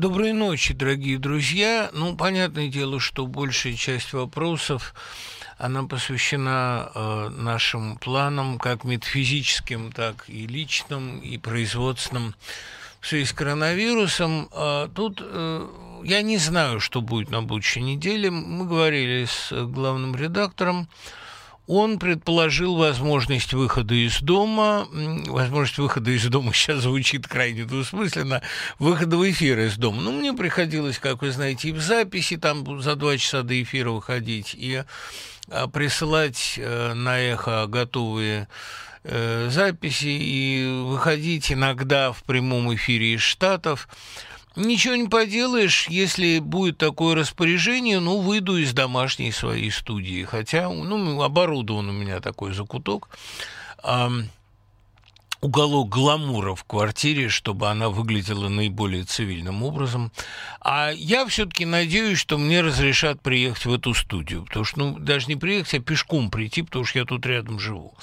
Доброй ночи, дорогие друзья. Ну, понятное дело, что большая часть вопросов она посвящена э, нашим планам, как метафизическим, так и личным, и производственным в связи с коронавирусом. Э, тут э, я не знаю, что будет на будущей неделе. Мы говорили с главным редактором. Он предположил возможность выхода из дома. Возможность выхода из дома сейчас звучит крайне двусмысленно. Выхода в эфир из дома. Ну, мне приходилось, как вы знаете, и в записи там за два часа до эфира выходить, и а, присылать э, на эхо готовые э, записи и выходить иногда в прямом эфире из Штатов. Ничего не поделаешь, если будет такое распоряжение, ну, выйду из домашней своей студии. Хотя, ну, оборудован у меня такой закуток. уголок гламура в квартире, чтобы она выглядела наиболее цивильным образом. А я все-таки надеюсь, что мне разрешат приехать в эту студию, потому что, ну, даже не приехать, а пешком прийти, потому что я тут рядом живу.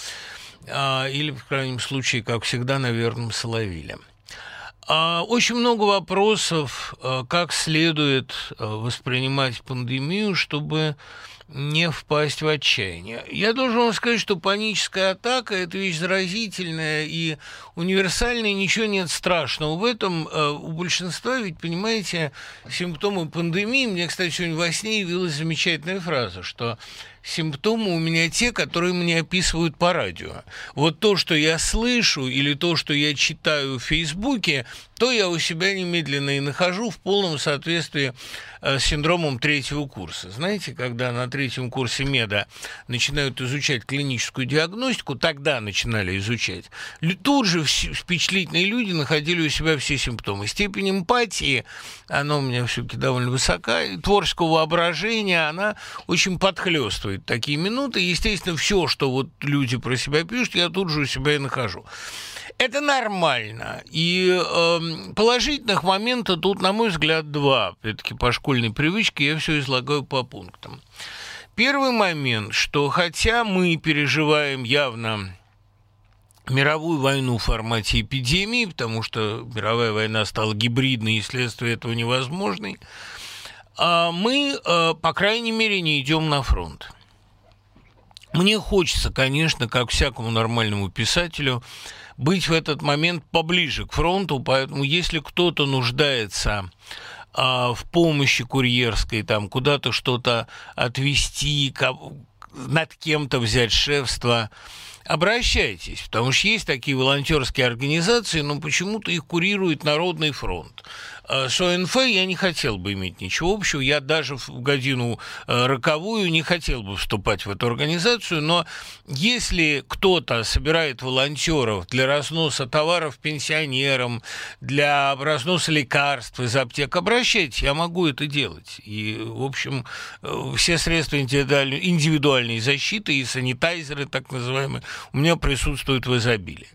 А, или, в крайнем случае, как всегда, на верном Соловиле. А, очень много вопросов, а, как следует воспринимать пандемию, чтобы не впасть в отчаяние. Я должен вам сказать, что паническая атака – это вещь заразительная и универсальная, ничего нет страшного. В этом у большинства, ведь, понимаете, симптомы пандемии, мне, кстати, сегодня во сне явилась замечательная фраза, что симптомы у меня те, которые мне описывают по радио. Вот то, что я слышу или то, что я читаю в Фейсбуке, то я у себя немедленно и нахожу в полном соответствии э, с синдромом третьего курса. Знаете, когда на третьем курсе меда начинают изучать клиническую диагностику, тогда начинали изучать, тут же впечатлительные люди находили у себя все симптомы. Степень эмпатии, она у меня все-таки довольно высока, творческого воображения, она очень подхлестывает такие минуты. Естественно, все, что вот люди про себя пишут, я тут же у себя и нахожу. Это нормально. И э, положительных моментов тут, на мой взгляд, два. Все-таки по школьной привычке я все излагаю по пунктам. Первый момент, что хотя мы переживаем явно мировую войну в формате эпидемии, потому что мировая война стала гибридной и следствие этого невозможной, а мы, э, по крайней мере, не идем на фронт. Мне хочется, конечно, как всякому нормальному писателю, быть в этот момент поближе к фронту, поэтому если кто-то нуждается а, в помощи курьерской, там куда-то что-то отвезти, над кем-то взять шефство, обращайтесь, потому что есть такие волонтерские организации, но почему-то их курирует Народный фронт. Э, с ОНФ я не хотел бы иметь ничего общего. Я даже в годину э, роковую не хотел бы вступать в эту организацию. Но если кто-то собирает волонтеров для разноса товаров пенсионерам, для разноса лекарств из аптек, обращайтесь, я могу это делать. И, в общем, э, все средства индивидуальной, индивидуальной защиты и санитайзеры, так называемые, у меня присутствуют в изобилии.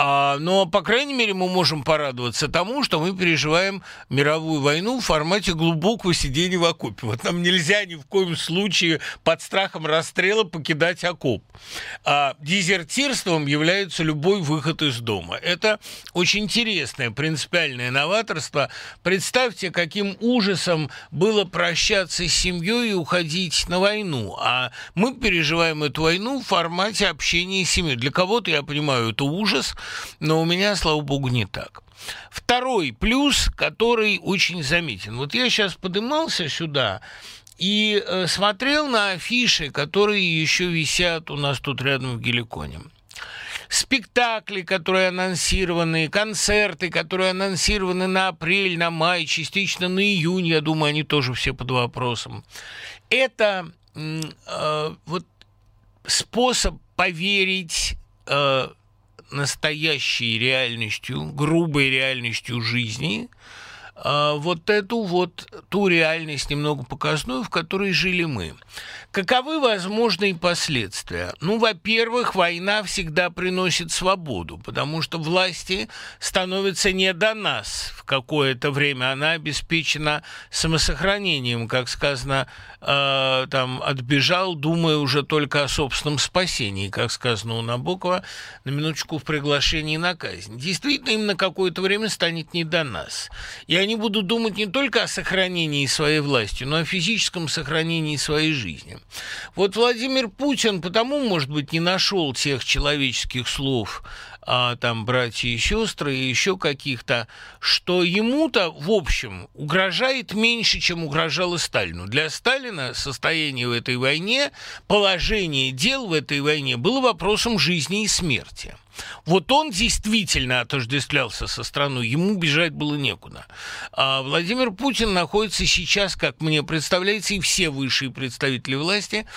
А, но, по крайней мере, мы можем порадоваться тому, что мы переживаем мировую войну в формате глубокого сидения в окопе. Вот нам нельзя ни в коем случае под страхом расстрела покидать окоп. А дезертирством является любой выход из дома. Это очень интересное принципиальное новаторство. Представьте, каким ужасом было прощаться с семьей и уходить на войну. А мы переживаем эту войну в формате общения с семьей. Для кого-то, я понимаю, это ужас, но у меня, слава богу, не так. Второй плюс, который очень заметен. Вот я сейчас поднимался сюда и э, смотрел на афиши, которые еще висят у нас тут рядом в Геликоне спектакли, которые анонсированы, концерты, которые анонсированы на апрель, на май, частично на июнь, я думаю, они тоже все под вопросом. Это э, вот способ поверить э, настоящей реальностью, грубой реальностью жизни, а, вот эту вот ту реальность немного показную, в которой жили мы. Каковы возможные последствия? Ну, во-первых, война всегда приносит свободу, потому что власти становятся не до нас в какое-то время. Она обеспечена самосохранением, как сказано, э, там, отбежал, думая уже только о собственном спасении, как сказано у Набокова, на минуточку в приглашении на казнь. Действительно, им на какое-то время станет не до нас. И они будут думать не только о сохранении своей власти, но и о физическом сохранении своей жизни. Вот Владимир Путин потому, может быть, не нашел тех человеческих слов, а, там братья и сестры и еще каких-то, что ему-то, в общем, угрожает меньше, чем угрожало Сталину. Для Сталина состояние в этой войне, положение дел в этой войне было вопросом жизни и смерти. Вот он действительно отождествлялся со страной, ему бежать было некуда. А Владимир Путин находится сейчас, как мне представляется, и все высшие представители власти –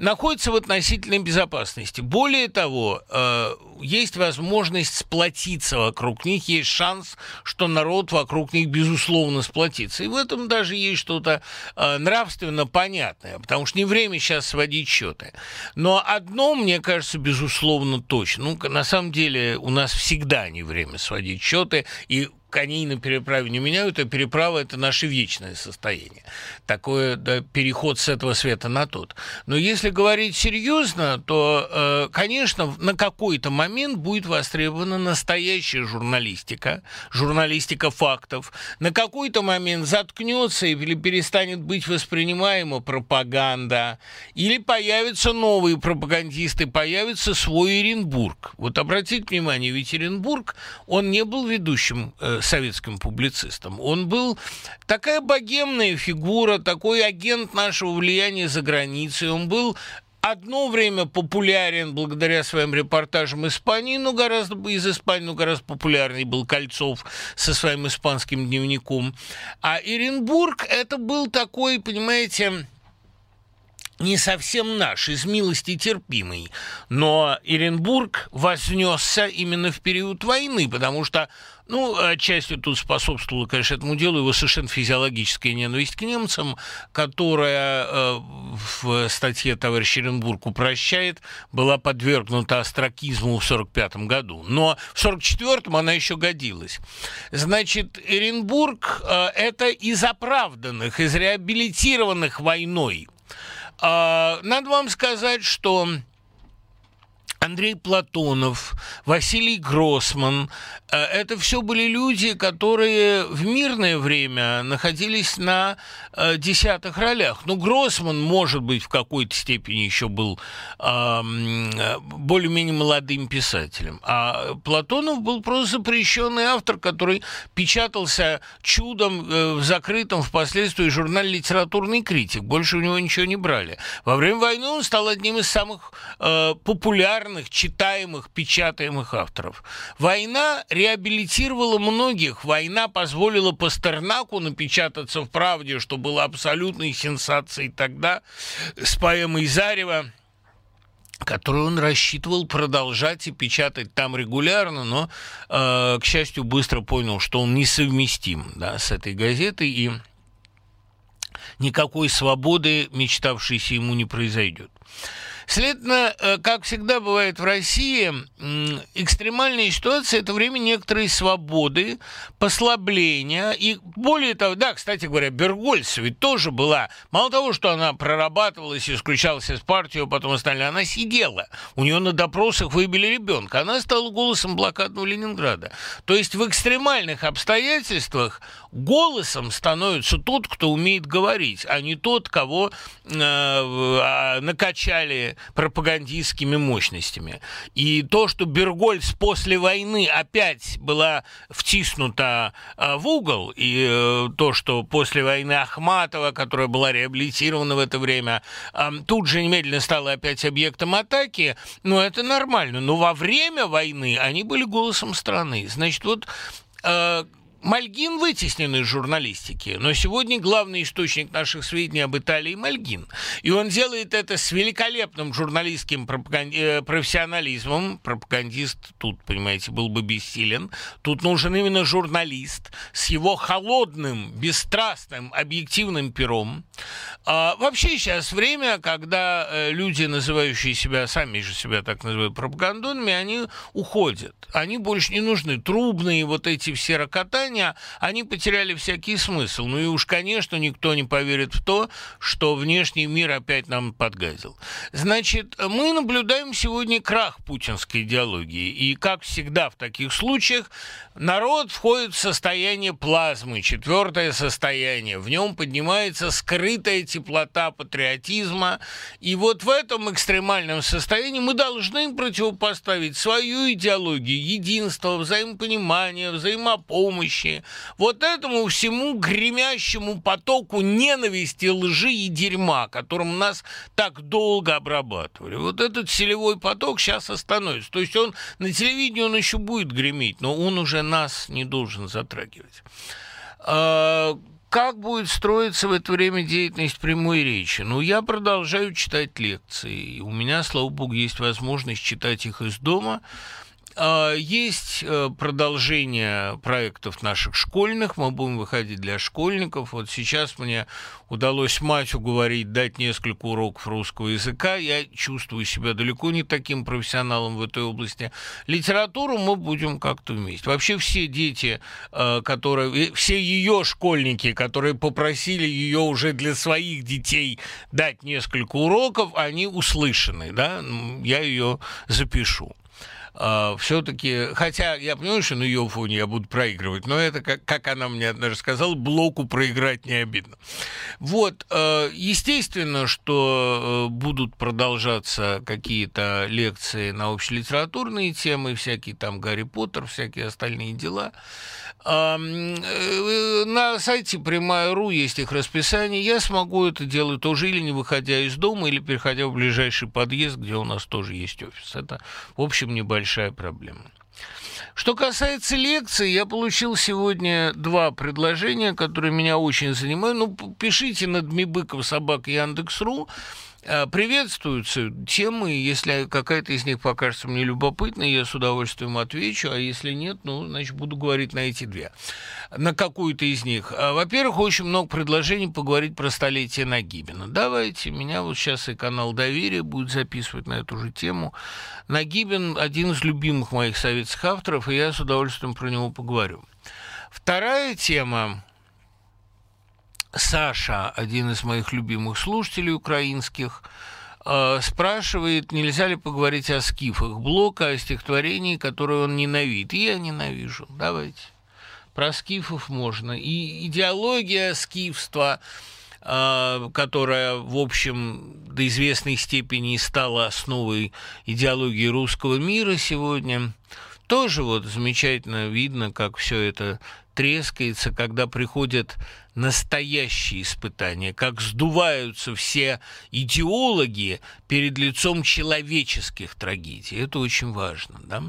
находится в относительной безопасности. Более того, э, есть возможность сплотиться вокруг них, есть шанс, что народ вокруг них, безусловно, сплотится. И в этом даже есть что-то э, нравственно понятное, потому что не время сейчас сводить счеты. Но одно, мне кажется, безусловно, точно. Ну, на самом деле, у нас всегда не время сводить счеты, и коней на переправе не меняют, а переправа – это наше вечное состояние. Такое да, переход с этого света на тот. Но если говорить серьезно, то, э, конечно, на какой-то момент будет востребована настоящая журналистика, журналистика фактов. На какой-то момент заткнется или перестанет быть воспринимаема пропаганда, или появятся новые пропагандисты, появится свой Оренбург. Вот обратите внимание, ведь Оренбург, он не был ведущим э, советским публицистом. Он был такая богемная фигура, такой агент нашего влияния за границей. Он был одно время популярен благодаря своим репортажам Испании, но гораздо из Испании, но гораздо популярнее был Кольцов со своим испанским дневником. А Иренбург это был такой, понимаете, не совсем наш, из милости терпимый. Но Иренбург вознесся именно в период войны, потому что ну, отчасти тут способствовало, конечно, этому делу его совершенно физиологическая ненависть к немцам, которая э, в статье товарищ Оренбург упрощает, была подвергнута астракизму в 1945 году. Но в 1944 она еще годилась. Значит, Оренбург э, – это из оправданных, из реабилитированных войной надо вам сказать, что Андрей Платонов, Василий Гроссман. Э, это все были люди, которые в мирное время находились на э, десятых ролях. Ну, Гроссман, может быть, в какой-то степени еще был э, более-менее молодым писателем. А Платонов был просто запрещенный автор, который печатался чудом в закрытом впоследствии журнале «Литературный критик». Больше у него ничего не брали. Во время войны он стал одним из самых популярных популярных, читаемых, печатаемых авторов. Война реабилитировала многих. Война позволила Пастернаку напечататься в «Правде», что было абсолютной сенсацией тогда, с поэмой Зарева которую он рассчитывал продолжать и печатать там регулярно, но, э, к счастью, быстро понял, что он несовместим да, с этой газетой, и никакой свободы, мечтавшейся ему, не произойдет. Следовательно, э, как всегда бывает в России, экстремальная ситуация – это время некоторой свободы, послабления. И более того, да, кстати говоря, Бергольц ведь тоже была, мало того, что она прорабатывалась и исключалась из партии, а потом остальные, она сидела. У нее на допросах выбили ребенка. Она стала голосом блокадного Ленинграда. То есть в экстремальных обстоятельствах голосом становится тот, кто умеет говорить, а не тот, кого э, а, накачали пропагандистскими мощностями. И то, что Бергольц после войны опять была втиснута э, в угол, и э, то, что после войны Ахматова, которая была реабилитирована в это время, э, тут же немедленно стала опять объектом атаки, ну, это нормально. Но во время войны они были голосом страны. Значит, вот Мальгин вытеснен из журналистики, но сегодня главный источник наших сведений об Италии – Мальгин. И он делает это с великолепным журналистским пропаган... Э, профессионализмом. Пропагандист тут, понимаете, был бы бессилен. Тут нужен именно журналист с его холодным, бесстрастным, объективным пером. А вообще сейчас время, когда э, люди, называющие себя, сами же себя так называют, пропагандонами, они уходят. Они больше не нужны. Трубные вот эти все ракотания они потеряли всякий смысл. Ну и уж, конечно, никто не поверит в то, что внешний мир опять нам подгазил. Значит, мы наблюдаем сегодня крах путинской идеологии. И, как всегда в таких случаях, народ входит в состояние плазмы, четвертое состояние. В нем поднимается скрытая теплота патриотизма. И вот в этом экстремальном состоянии мы должны противопоставить свою идеологию единства, взаимопонимания, взаимопомощи. Вот этому всему гремящему потоку ненависти, лжи и дерьма, которым нас так долго обрабатывали. Вот этот селевой поток сейчас остановится. То есть он на телевидении он еще будет греметь, но он уже нас не должен затрагивать. А, как будет строиться в это время деятельность прямой речи? Ну, я продолжаю читать лекции. У меня, слава богу, есть возможность читать их из дома. А, есть э, продолжение проектов наших школьных, мы будем выходить для школьников. Вот сейчас мне удалось мать уговорить дать несколько уроков русского языка. Я чувствую себя далеко не таким профессионалом в этой области. Литературу мы будем как-то вместе. Вообще все дети, э, которые, все ее школьники, которые попросили ее уже для своих детей дать несколько уроков, они услышаны, да, я ее запишу а, все-таки, хотя я понимаю, что на ее фоне я буду проигрывать, но это, как, как она мне однажды сказала, блоку проиграть не обидно. Вот, э, естественно, что э, будут продолжаться какие-то лекции на общелитературные темы, всякие там Гарри Поттер, всякие остальные дела. Э, на сайте Прямая.ру есть их расписание. Я смогу это делать тоже или не выходя из дома, или переходя в ближайший подъезд, где у нас тоже есть офис. Это, в общем, небольшая проблема. Что касается лекции, я получил сегодня два предложения, которые меня очень занимают. Ну, пишите на Дмибыков собак Яндекс.ру. Э, приветствуются темы, если какая-то из них покажется мне любопытной, я с удовольствием отвечу, а если нет, ну, значит, буду говорить на эти две. На какую-то из них. А, во-первых, очень много предложений поговорить про столетие Нагибина. Давайте, меня вот сейчас и канал Доверия будет записывать на эту же тему. Нагибин – один из любимых моих советских авторов, и я с удовольствием про него поговорю. Вторая тема Саша, один из моих любимых слушателей украинских, э, спрашивает, нельзя ли поговорить о скифах Блока, о стихотворении, которое он ненавидит. И я ненавижу. Давайте. Про скифов можно. И идеология скифства, э, которая, в общем, до известной степени стала основой идеологии русского мира сегодня, тоже вот замечательно видно, как все это трескается, когда приходят настоящие испытания, как сдуваются все идеологи перед лицом человеческих трагедий. Это очень важно, да?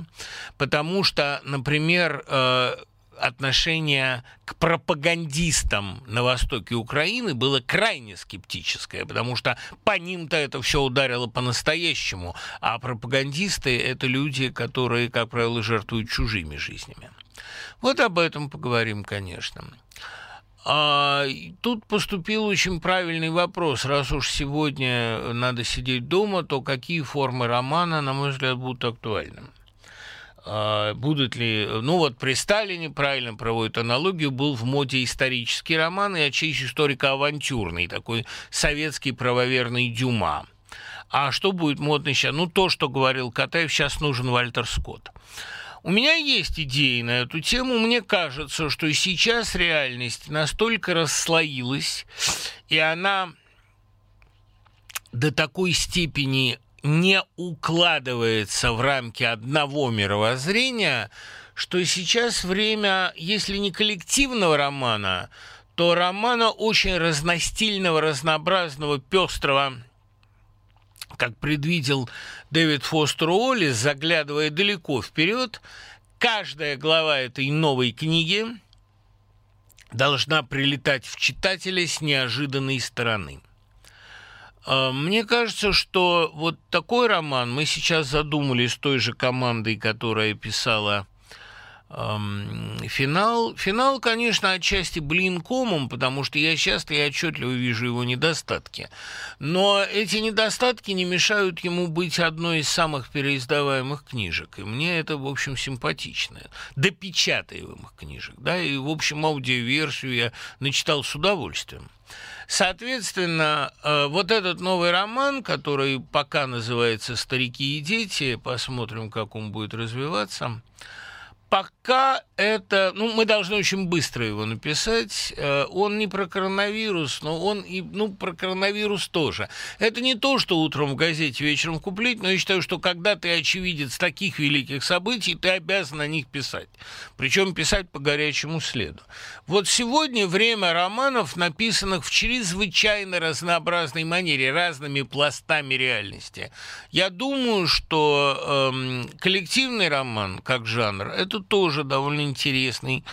Потому что, например, э, отношение к пропагандистам на востоке Украины было крайне скептическое, потому что по ним-то это все ударило по-настоящему, а пропагандисты – это люди, которые, как правило, жертвуют чужими жизнями. Вот об этом поговорим, конечно. А тут поступил очень правильный вопрос. Раз уж сегодня надо сидеть дома, то какие формы романа, на мой взгляд, будут актуальны? А, будут ли... Ну вот при Сталине, правильно проводит аналогию, был в моде исторический роман и отчасти историко-авантюрный, такой советский правоверный Дюма. А что будет модно сейчас? Ну, то, что говорил Катаев, сейчас нужен Вальтер Скотт. У меня есть идеи на эту тему. Мне кажется, что сейчас реальность настолько расслоилась, и она до такой степени не укладывается в рамки одного мировоззрения, что сейчас время, если не коллективного романа, то романа очень разностильного, разнообразного, пестрого, как предвидел Дэвид Фостер Уоллес, заглядывая далеко вперед, каждая глава этой новой книги должна прилетать в читателя с неожиданной стороны. А, мне кажется, что вот такой роман мы сейчас задумали с той же командой, которая писала финал. Финал, конечно, отчасти блин комом, потому что я часто и отчетливо вижу его недостатки. Но эти недостатки не мешают ему быть одной из самых переиздаваемых книжек. И мне это, в общем, симпатично. Допечатаемых книжек. Да, и, в общем, аудиоверсию я начитал с удовольствием. Соответственно, э, вот этот новый роман, который пока называется «Старики и дети», посмотрим, как он будет развиваться – пока это, ну, мы должны очень быстро его написать. Э, он не про коронавирус, но он и, ну, про коронавирус тоже. Это не то, что утром в газете, вечером куплить, но я считаю, что когда ты очевидец таких великих событий, ты обязан о них писать. Причем писать по горячему следу. Вот сегодня время романов, написанных в чрезвычайно разнообразной манере, разными пластами реальности. Я думаю, что эм, коллективный роман, как жанр, это тоже довольно интересный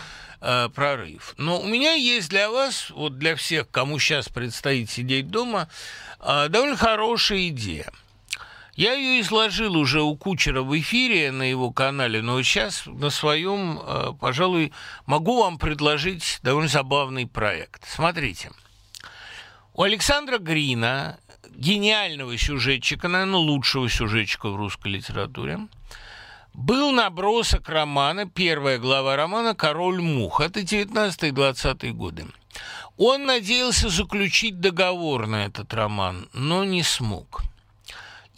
э, прорыв. Но у меня есть для вас, вот для всех, кому сейчас предстоит сидеть дома, э, довольно хорошая идея. Я ее изложил уже у Кучера в эфире на его канале, но сейчас на своем, э, пожалуй, могу вам предложить довольно забавный проект. Смотрите. У Александра Грина, гениального сюжетчика, наверное, лучшего сюжетчика в русской литературе, был набросок романа, первая глава романа «Король мух». Это 19-20 годы. Он надеялся заключить договор на этот роман, но не смог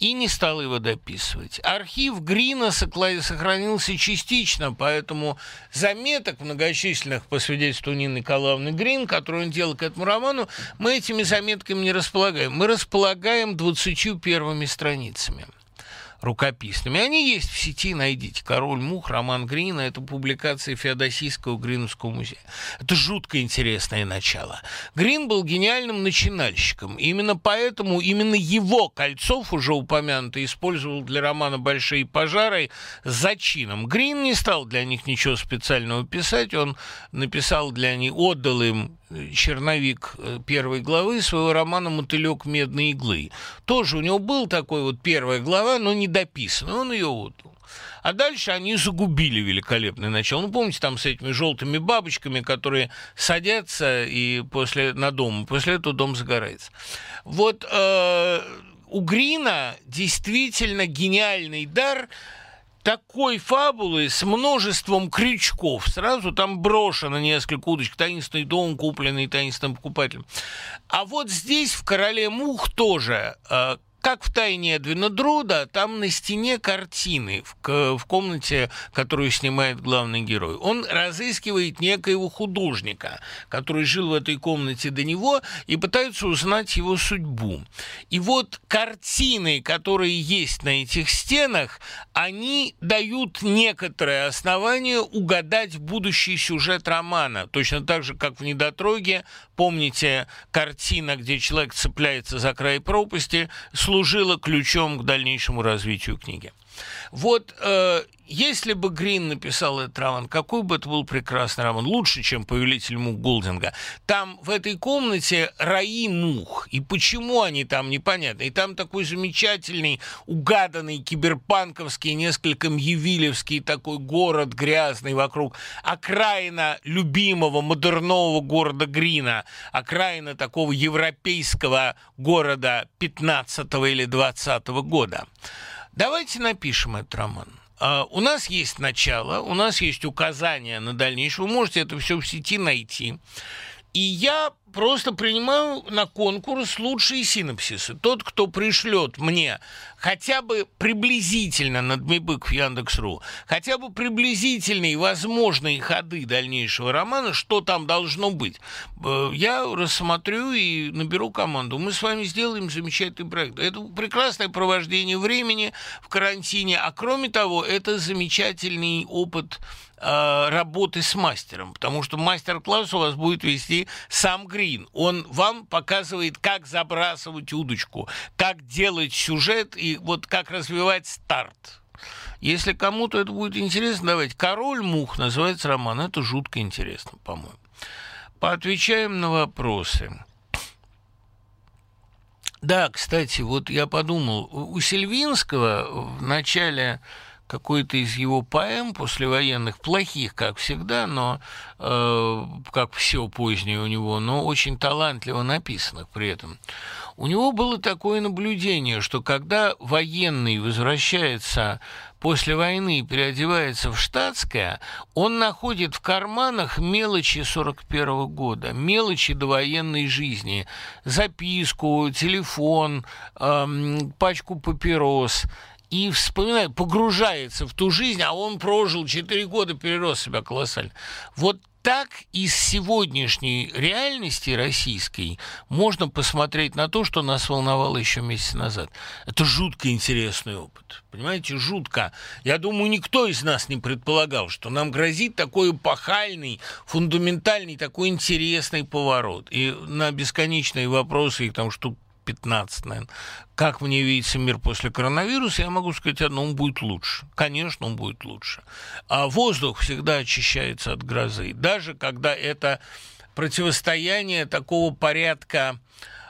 и не стал его дописывать. Архив Грина сохранился частично, поэтому заметок многочисленных по свидетельству Нины Николаевны Грин, которые он делал к этому роману, мы этими заметками не располагаем. Мы располагаем 21 страницами рукописными. Они есть в сети, найдите. «Король мух», Роман Грина, это публикация Феодосийского Гриновского музея. Это жутко интересное начало. Грин был гениальным начинальщиком. именно поэтому именно его Кольцов, уже упомянутый, использовал для романа «Большие пожары» зачином. Грин не стал для них ничего специального писать, он написал для них, отдал им черновик э, первой главы своего романа «Мотылек медной иглы». Тоже у него был такой вот первая глава, но не дописанная, он ее отдал. А дальше они загубили великолепное начало. Ну, помните, там с этими желтыми бабочками, которые садятся и после, на дом, после этого дом загорается. Вот э, у Грина действительно гениальный дар – такой фабулы с множеством крючков. Сразу там брошено несколько удочек. Таинственный дом, купленный таинственным покупателем. А вот здесь, в «Короле мух», тоже э, как в «Тайне Эдвина Друда», там на стене картины в, в комнате, которую снимает главный герой. Он разыскивает некоего художника, который жил в этой комнате до него, и пытается узнать его судьбу. И вот картины, которые есть на этих стенах, они дают некоторое основание угадать будущий сюжет романа. Точно так же, как в «Недотроге», помните, картина, где человек цепляется за край пропасти, служила ключом к дальнейшему развитию книги. Вот э, если бы Грин написал этот роман, какой бы это был прекрасный роман, лучше, чем «Повелитель мух» Голдинга. Там в этой комнате раи мух, и почему они там, непонятно. И там такой замечательный, угаданный, киберпанковский, несколько мьявилевский такой город грязный вокруг, окраина любимого модернового города Грина, окраина такого европейского города 15 или 20 года. Давайте напишем этот роман. Uh, у нас есть начало, у нас есть указания на дальнейшее. Вы можете это все в сети найти. И я просто принимаю на конкурс лучшие синапсисы. Тот, кто пришлет мне хотя бы приблизительно на Дмибык в Яндекс.ру, хотя бы приблизительные возможные ходы дальнейшего романа, что там должно быть, э, я рассмотрю и наберу команду. Мы с вами сделаем замечательный проект. Это прекрасное провождение времени в карантине, а кроме того, это замечательный опыт Э, работы с мастером, потому что мастер-класс у вас будет вести сам Грин. Он вам показывает, как забрасывать удочку, как делать сюжет и вот как развивать старт. Если кому-то это будет интересно, давайте. «Король мух» называется роман. Это жутко интересно, по-моему. Поотвечаем на вопросы. Да, кстати, вот я подумал, у Сильвинского в начале какой-то из его поэм послевоенных, плохих, как всегда, но э, как все позднее у него, но очень талантливо написанных при этом. У него было такое наблюдение, что когда военный возвращается после войны и переодевается в штатское, он находит в карманах мелочи 41 года, мелочи довоенной жизни, записку, телефон, эм, пачку папирос, и вспоминает, погружается в ту жизнь, а он прожил 4 года, перерос себя колоссально. Вот так из сегодняшней реальности российской можно посмотреть на то, что нас волновало еще месяц назад. Это жутко интересный опыт. Понимаете, жутко. Я думаю, никто из нас не предполагал, что нам грозит такой эпохальный, фундаментальный, такой интересный поворот. И на бесконечные вопросы, их там штук 15, наверное. Как мне видится мир после коронавируса, я могу сказать одно, он будет лучше. Конечно, он будет лучше. А воздух всегда очищается от грозы. Даже когда это противостояние такого порядка,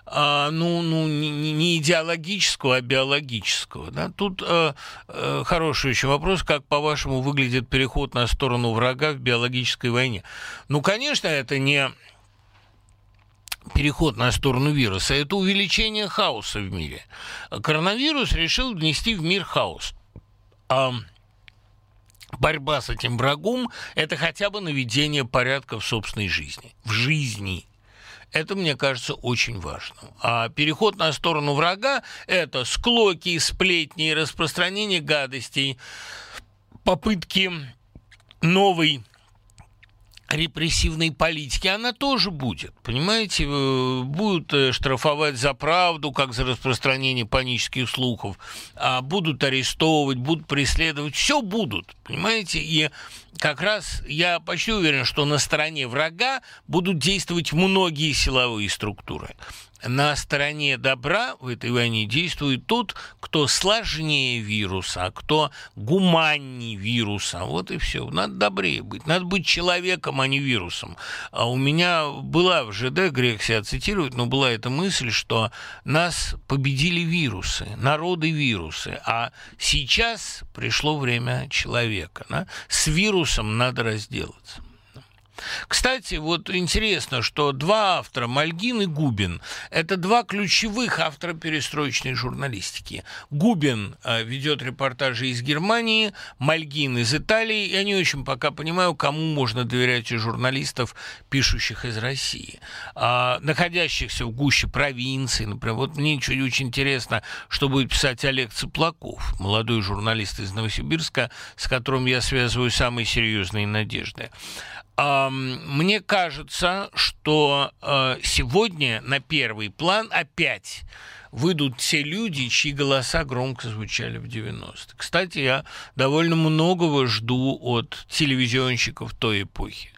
а, ну, ну не, не идеологического, а биологического. Да? Тут э, э, хороший еще вопрос, как, по-вашему, выглядит переход на сторону врага в биологической войне. Ну, конечно, это не переход на сторону вируса, это увеличение хаоса в мире. Коронавирус решил внести в мир хаос. А борьба с этим врагом – это хотя бы наведение порядка в собственной жизни. В жизни. Это, мне кажется, очень важно. А переход на сторону врага – это склоки, сплетни, распространение гадостей, попытки новой репрессивной политики, она тоже будет, понимаете, э, будут э, штрафовать за правду, как за распространение панических слухов, а будут арестовывать, будут преследовать, все будут, понимаете, и как раз я почти уверен, что на стороне врага будут действовать многие силовые структуры на стороне добра в этой войне действует тот, кто сложнее вируса, а кто гуманнее вируса. Вот и все. Надо добрее быть. Надо быть человеком, а не вирусом. А у меня была в ЖД, грех себя цитировать, но была эта мысль, что нас победили вирусы, народы вирусы, а сейчас пришло время человека. Да? С вирусом надо разделаться. Кстати, вот интересно, что два автора, Мальгин и Губин, это два ключевых автора перестроечной журналистики. Губин э, ведет репортажи из Германии, Мальгин из Италии. Я не очень пока понимаю, кому можно доверять из журналистов, пишущих из России. А, находящихся в гуще провинции, например. Вот мне очень, очень интересно, что будет писать Олег Цыплаков, молодой журналист из Новосибирска, с которым я связываю самые серьезные надежды. Мне кажется, что э, сегодня на первый план опять выйдут те люди, чьи голоса громко звучали в 90-х. Кстати, я довольно многого жду от телевизионщиков той эпохи.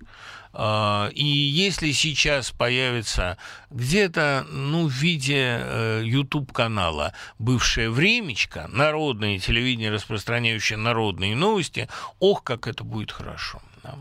А, и если сейчас появится где-то, ну, в виде YouTube-канала э, бывшее «Времечко», народное телевидение, распространяющее народные новости, ох, как это будет хорошо. Да.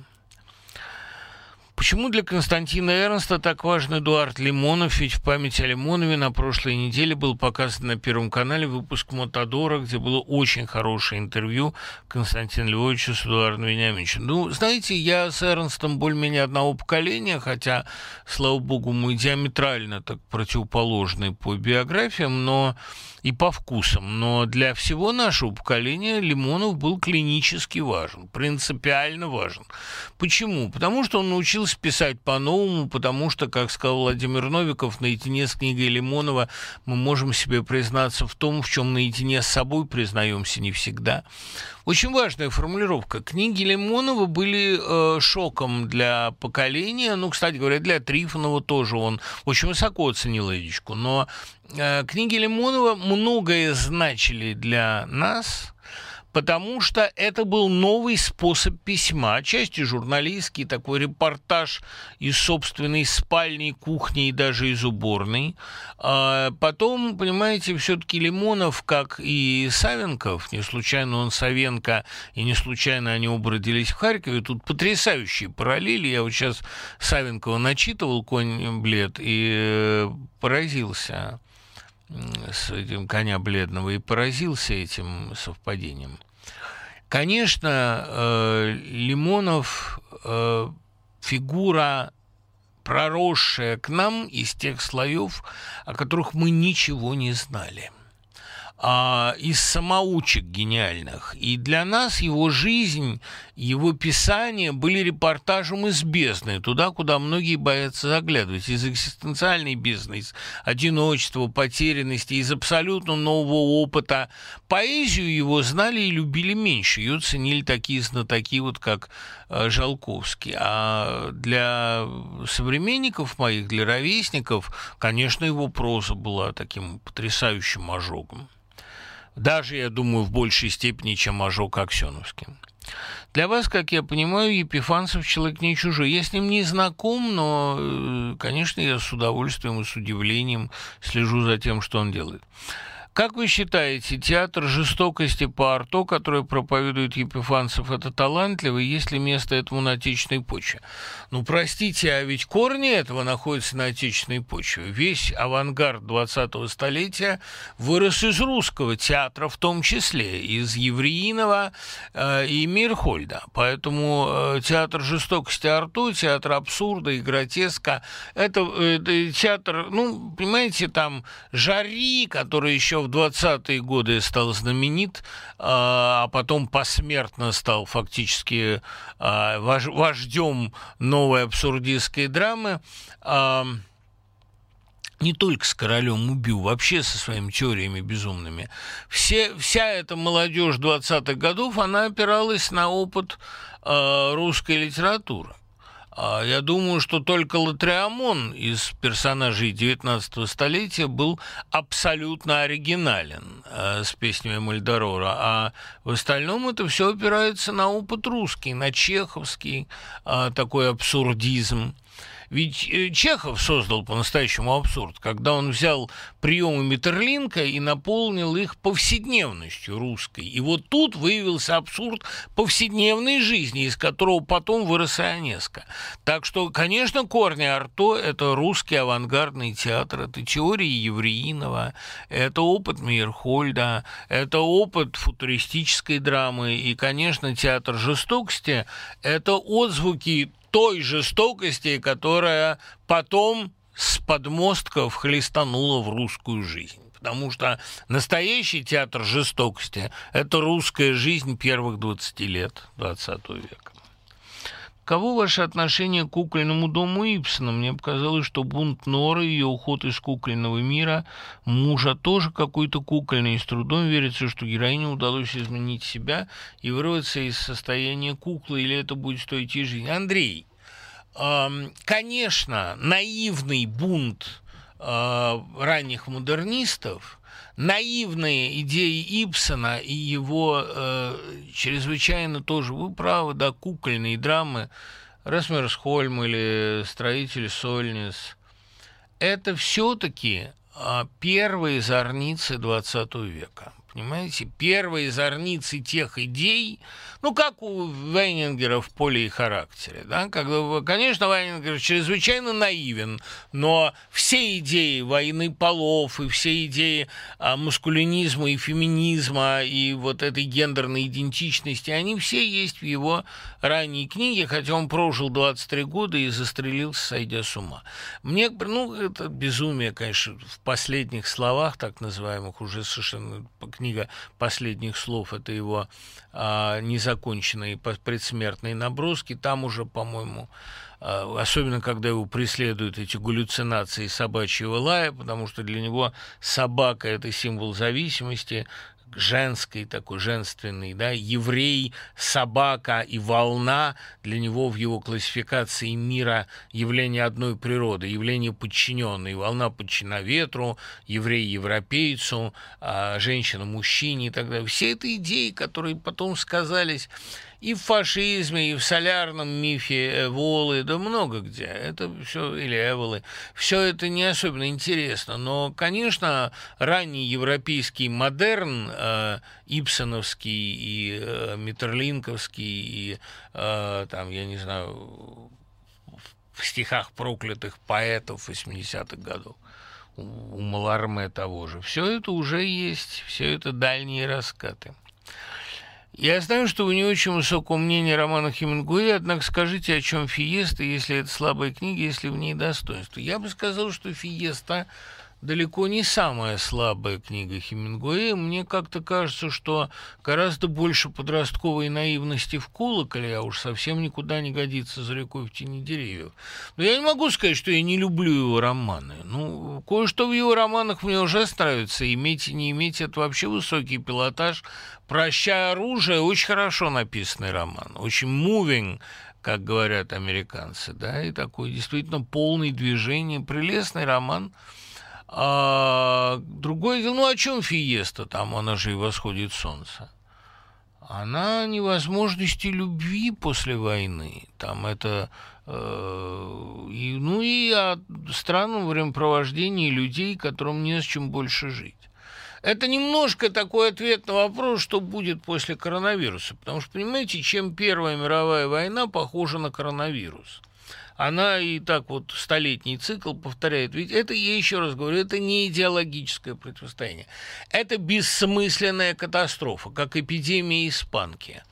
Почему для Константина Эрнста так важен Эдуард Лимонов? Ведь в память о Лимонове на прошлой неделе был показан на Первом канале выпуск «Мотодора», где было очень хорошее интервью Константина Львовича с Эдуардом Вениаминовичем. Ну, знаете, я с Эрнстом более-менее одного поколения, хотя, слава богу, мы диаметрально так противоположны по биографиям, но и по вкусам. Но для всего нашего поколения Лимонов был клинически важен, принципиально важен. Почему? Потому что он научился писать по-новому, потому что, как сказал Владимир Новиков, наедине с книгой Лимонова мы можем себе признаться в том, в чем наедине с собой признаемся не всегда. Очень важная формулировка. Книги Лимонова были э, шоком для поколения. Ну, кстати говоря, для Трифонова тоже он очень высоко оценил Эдичку. Но э, книги Лимонова многое значили для нас – потому что это был новый способ письма, отчасти журналистский, такой репортаж из собственной спальни, кухни и даже из уборной. А потом, понимаете, все-таки Лимонов, как и Савенков, не случайно он Савенко, и не случайно они оба в Харькове, тут потрясающие параллели. Я вот сейчас Савенкова начитывал «Конь блед» и э, поразился с этим коня бледного и поразился этим совпадением. Конечно, э, Лимонов э, фигура проросшая к нам из тех слоев, о которых мы ничего не знали – а, из самоучек гениальных. И для нас его жизнь, его писания были репортажем из бездны, туда, куда многие боятся заглядывать, из экзистенциальной бездны, из одиночества, потерянности, из абсолютно нового опыта. Поэзию его знали и любили меньше, ее ценили такие знатоки, вот как э, Жалковский. А для современников моих, для ровесников, конечно, его проза была таким потрясающим ожогом. Даже, я думаю, в большей степени, чем ожог Аксеновским. Для вас, как я понимаю, Епифанцев человек не чужой. Я с ним не знаком, но, э, конечно, я с удовольствием и с удивлением слежу за тем, что он делает. Как вы считаете, театр жестокости по Арто, который проповедует Епифанцев, это талантливо? Есть ли место этому на отечественной почве? Ну, простите, а ведь корни этого находятся на отечественной почве. Весь авангард 20-го столетия вырос из русского театра, в том числе из Евреинова э, и Мирхольда. Поэтому э, театр жестокости Арто, театр абсурда и гротеска, это, это театр, ну, понимаете, там Жари, который еще в 20-е годы стал знаменит, а, а потом посмертно стал фактически а, вождем новой абсурдистской драмы а, не только с королем убил, вообще со своими теориями безумными. Все, вся эта молодежь 20-х годов, она опиралась на опыт русской литературы. А, я думаю, что только Латриамон из персонажей 19 столетия был абсолютно оригинален э, с песнями Мальдорора, а в остальном это все опирается на опыт русский, на чеховский э, такой абсурдизм. Ведь э, Чехов создал по-настоящему абсурд, когда он взял приемы Метерлинка и наполнил их повседневностью русской. И вот тут выявился абсурд повседневной жизни, из которого потом вырос Ионеско. Так что, конечно, корни Арто – это русский авангардный театр, это теории Евреинова, это опыт Мейерхольда, это опыт футуристической драмы, и, конечно, театр жестокости – это отзвуки той жестокости, которая потом с подмостков хлестанула в русскую жизнь. Потому что настоящий театр жестокости – это русская жизнь первых 20 лет XX века. Кого ваше отношение к кукольному дому Ипсона? Мне показалось, что бунт Норы, ее уход из кукольного мира, мужа тоже какой-то кукольный, и с трудом верится, что героине удалось изменить себя и вырваться из состояния куклы, или это будет стоить ей жизнь. Андрей, конечно, наивный бунт э, ранних модернистов – наивные идеи Ипсона и его э, чрезвычайно тоже, вы правы, да, кукольные драмы, Расмерсхольм или Строитель Сольнис, это все-таки э, первые зорницы XX века. Понимаете, первые зорницы тех идей, ну, как у Вейнингера в поле и характере. Да? Когда, конечно, Вейнингер чрезвычайно наивен, но все идеи войны полов и все идеи а, маскулинизма и феминизма и вот этой гендерной идентичности, они все есть в его ранней книге, хотя он прожил 23 года и застрелился, сойдя с ума. Мне, ну, это безумие, конечно, в последних словах, так называемых, уже совершенно книга последних слов, это его а, незаконченные предсмертные наброски, там уже, по-моему, а, особенно когда его преследуют эти галлюцинации собачьего лая, потому что для него собака – это символ зависимости, женской, такой женственный, да, еврей, собака и волна для него в его классификации мира явление одной природы, явление подчиненной. Волна подчинена ветру, еврей европейцу, а женщина мужчине и так далее. Все это идеи, которые потом сказались и в фашизме, и в солярном мифе Эволы, да много где. Это все, или Эволы. Все это не особенно интересно. Но, конечно, ранний европейский модерн, э, Ипсоновский и э, Митерлинковский, и э, там, я не знаю, в стихах проклятых поэтов 80-х годов, у Маларме того же. Все это уже есть, все это дальние раскаты. Я знаю, что вы не очень высокого мнения романа Хемингуэя, однако скажите, о чем Фиеста, если это слабая книга, если в ней достоинство. Я бы сказал, что Фиеста далеко не самая слабая книга Хемингуэя. Мне как-то кажется, что гораздо больше подростковой наивности в колоколе, а уж совсем никуда не годится за рекой в тени деревьев. Но я не могу сказать, что я не люблю его романы. Ну, кое-что в его романах мне уже нравится. Иметь и не иметь – это вообще высокий пилотаж. «Прощай оружие» – очень хорошо написанный роман, очень moving, как говорят американцы, да, и такой действительно полный движения, прелестный роман – а другое дело, ну о чем Фиеста, там она же и восходит солнце. Она невозможности любви после войны. Там это э, и, ну и о странном времяпровождении людей, которым не с чем больше жить. Это немножко такой ответ на вопрос, что будет после коронавируса. Потому что, понимаете, чем Первая мировая война похожа на коронавирус – она и так вот столетний цикл повторяет. Ведь это, я еще раз говорю, это не идеологическое противостояние. Это бессмысленная катастрофа, как эпидемия испанки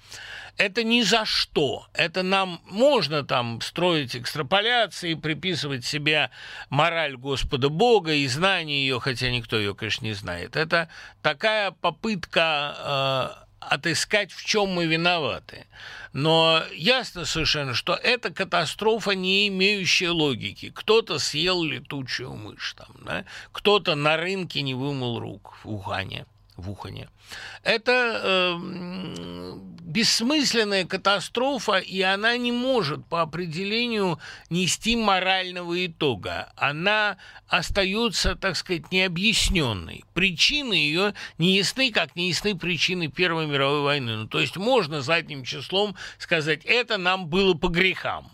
это ни за что. Это нам можно там строить экстраполяции, приписывать себе мораль Господа Бога и знание ее, хотя никто ее, конечно, не знает. Это такая попытка э, отыскать, в чем мы виноваты. Но ясно совершенно, что это катастрофа, не имеющая логики. Кто-то съел летучую мышь, там, да? кто-то на рынке не вымыл рук в Ухане в Ухане. Это э, бессмысленная катастрофа, и она не может по определению нести морального итога. Она остается, так сказать, необъясненной. Причины ее не ясны, как не ясны причины Первой мировой войны. Ну, то есть можно задним числом сказать, это нам было по грехам.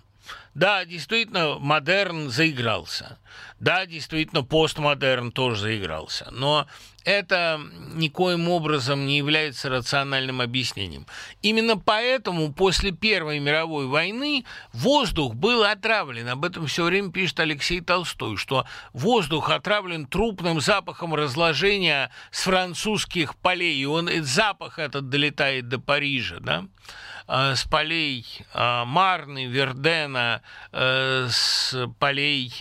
Да, действительно, модерн заигрался. Да, действительно, постмодерн тоже заигрался. Но это никоим образом не является рациональным объяснением. Именно поэтому после Первой мировой войны воздух был отравлен. Об этом все время пишет Алексей Толстой, что воздух отравлен трупным запахом разложения с французских полей. И он, запах этот долетает до Парижа, да? Э, с полей э, Марны, Вердена, э, с полей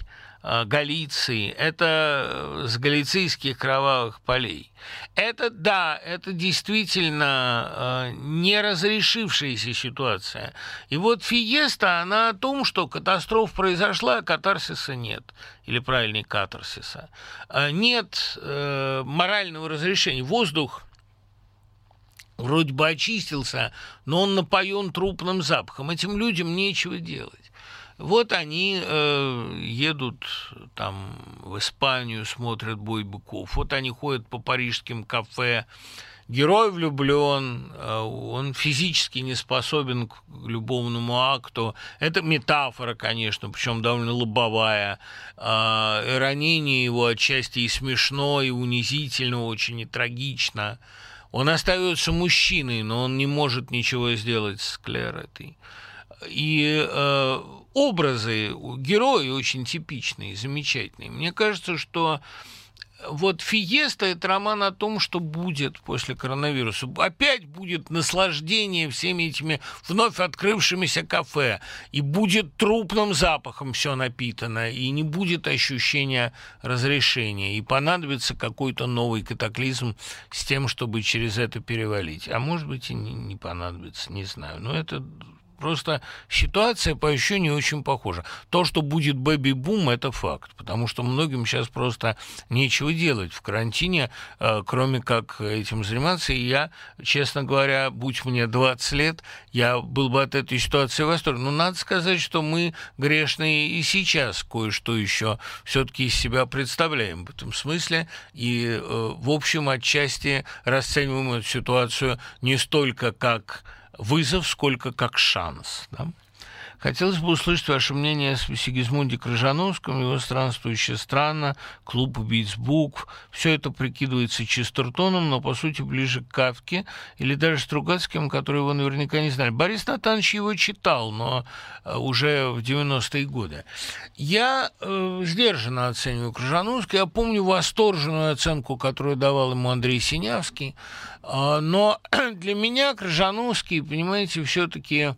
Галиции, это с галицийских кровавых полей. Это, да, это действительно не разрешившаяся ситуация. И вот Фиеста, она о том, что катастрофа произошла, а катарсиса нет. Или правильнее, катарсиса. Нет морального разрешения. Воздух вроде бы очистился, но он напоен трупным запахом. Этим людям нечего делать. Вот они э, едут там в Испанию, смотрят бой быков. Вот они ходят по парижским кафе. Герой влюблен, э, он физически не способен к любовному акту. Это метафора, конечно, причем довольно лобовая. Э, ранение его отчасти и смешно, и унизительно, очень и трагично. Он остается мужчиной, но он не может ничего сделать с Клэр этой. И э, образы герои очень типичные, замечательные. Мне кажется, что вот «Фиеста» – это роман о том, что будет после коронавируса. Опять будет наслаждение всеми этими вновь открывшимися кафе, и будет трупным запахом все напитано, и не будет ощущения разрешения, и понадобится какой-то новый катаклизм с тем, чтобы через это перевалить. А может быть и не, не понадобится, не знаю. Но это Просто ситуация по ощущению очень похожа. То, что будет бэби-бум, это факт, потому что многим сейчас просто нечего делать в карантине, э, кроме как этим заниматься. И я, честно говоря, будь мне 20 лет, я был бы от этой ситуации в восторге. Но надо сказать, что мы грешные и сейчас кое-что еще все-таки из себя представляем в этом смысле. И, э, в общем, отчасти расцениваем эту ситуацию не столько как вызов, сколько как шанс. Да? Хотелось бы услышать ваше мнение о Сигизмунде Крыжановском, его странствующая страна, клуб убийц букв. Все это прикидывается Честертоном, но, по сути, ближе к Кавке или даже Стругацким, которые его наверняка не знали. Борис Натанович его читал, но э, уже в 90-е годы. Я э, сдержанно оцениваю Крыжановского. Я помню восторженную оценку, которую давал ему Андрей Синявский. Э, но для меня Крыжановский, понимаете, все-таки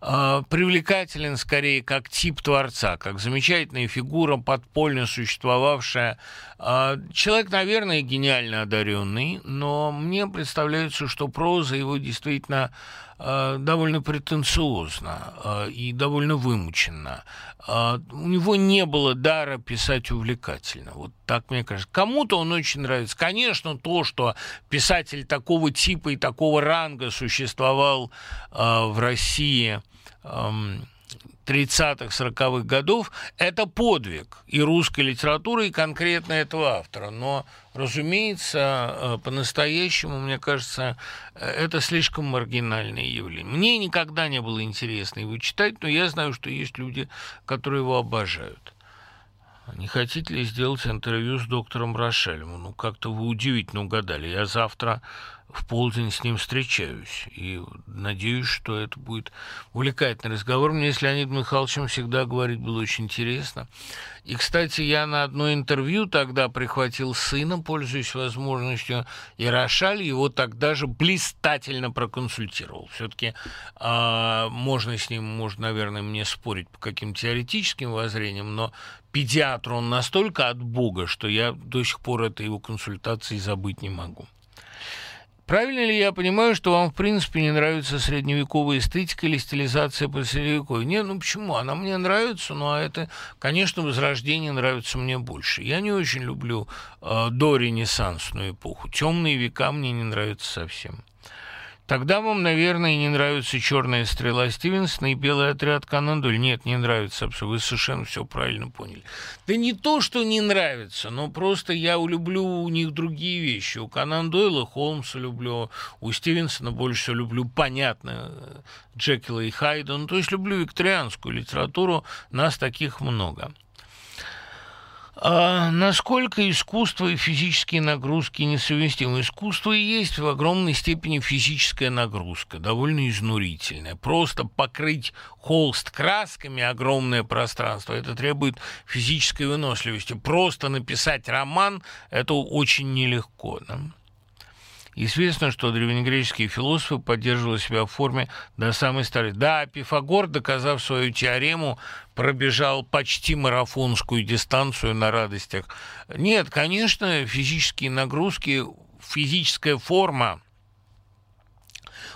э, привлекателен скорее как тип творца, как замечательная фигура, подпольно существовавшая. Э, человек, наверное, гениально одаренный, но мне представляется, что проза его действительно довольно претенциозна э, и довольно вымучена. Э, у него не было дара писать увлекательно. Вот так мне кажется. Кому-то он очень нравится. Конечно, то, что писатель такого типа и такого ранга существовал в России 30-х, 40-х годов, это подвиг и русской литературы, и конкретно этого автора. Но, разумеется, э, по-настоящему, мне кажется, э, это слишком маргинальное явление. Мне никогда не было интересно его читать, но я знаю, что есть люди, которые его обожают. Не хотите ли сделать интервью с доктором Рошелем? Ну, как-то вы удивительно угадали. Я завтра в полдень с ним встречаюсь. И надеюсь, что это будет увлекательный разговор. Мне с Леонидом Михайловичем всегда говорить было очень интересно. И, кстати, я на одно интервью тогда прихватил сына, пользуясь возможностью, и Рошаль его тогда же блистательно проконсультировал. Все-таки э, а, можно с ним, можно, наверное, мне спорить по каким-то теоретическим воззрениям, но педиатр он настолько от Бога, что я до сих пор этой его консультации забыть не могу. Правильно ли я понимаю, что вам в принципе не нравится средневековая эстетика или стилизация по средневековью? Нет, ну почему? Она мне нравится, но это, конечно, Возрождение нравится мне больше. Я не очень люблю э, доренессансную эпоху. Темные века мне не нравятся совсем. Тогда вам, наверное, не нравится «Черная стрела» Стивенсона и «Белый отряд Конан Дойль». Нет, не нравится. Вы совершенно все правильно поняли. Да не то, что не нравится, но просто я люблю у них другие вещи. У Конан Дойла Холмса люблю, у Стивенсона больше всего люблю, понятно, Джекила и Хайда. Ну, то есть люблю викторианскую литературу, нас таких много. А насколько искусство и физические нагрузки несовместимы? Искусство и есть в огромной степени физическая нагрузка, довольно изнурительная. Просто покрыть холст красками огромное пространство, это требует физической выносливости. Просто написать роман – это очень нелегко. Да? Известно, что древнегреческие философы поддерживали себя в форме до самой старости. Да, Пифагор, доказав свою теорему, пробежал почти марафонскую дистанцию на радостях. Нет, конечно, физические нагрузки, физическая форма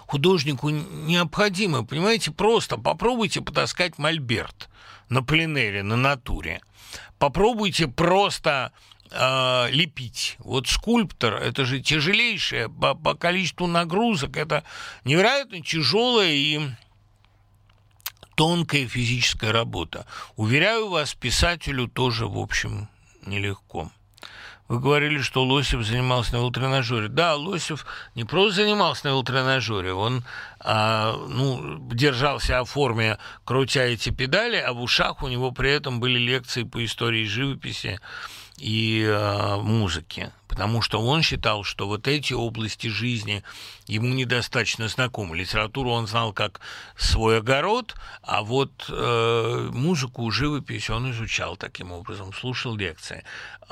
художнику необходима. Понимаете, просто попробуйте потаскать мольберт на пленере, на натуре. Попробуйте просто э, лепить. Вот скульптор, это же тяжелейшее по, по количеству нагрузок, это невероятно тяжелая и тонкая физическая работа. Уверяю вас, писателю тоже, в общем, нелегко. Вы говорили, что Лосев занимался на велотренажере. Да, Лосев не просто занимался на велотренажере, он а, ну, держался о форме, крутя эти педали, а в ушах у него при этом были лекции по истории живописи и э, музыки потому что он считал, что вот эти области жизни ему недостаточно знакомы. Литературу он знал как свой огород, а вот э, музыку, живопись он изучал таким образом, слушал лекции.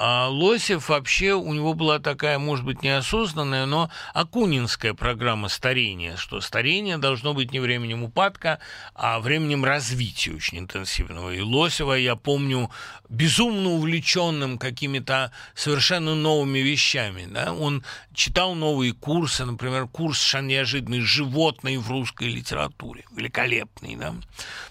А Лосев вообще, у него была такая, может быть, неосознанная, но акунинская программа старения, что старение должно быть не временем упадка, а временем развития очень интенсивного. И Лосева я помню безумно увлеченным какими-то совершенно новыми вещами. Да? Он читал новые курсы, например, курс неожиданный животные в русской литературе, великолепный. Да?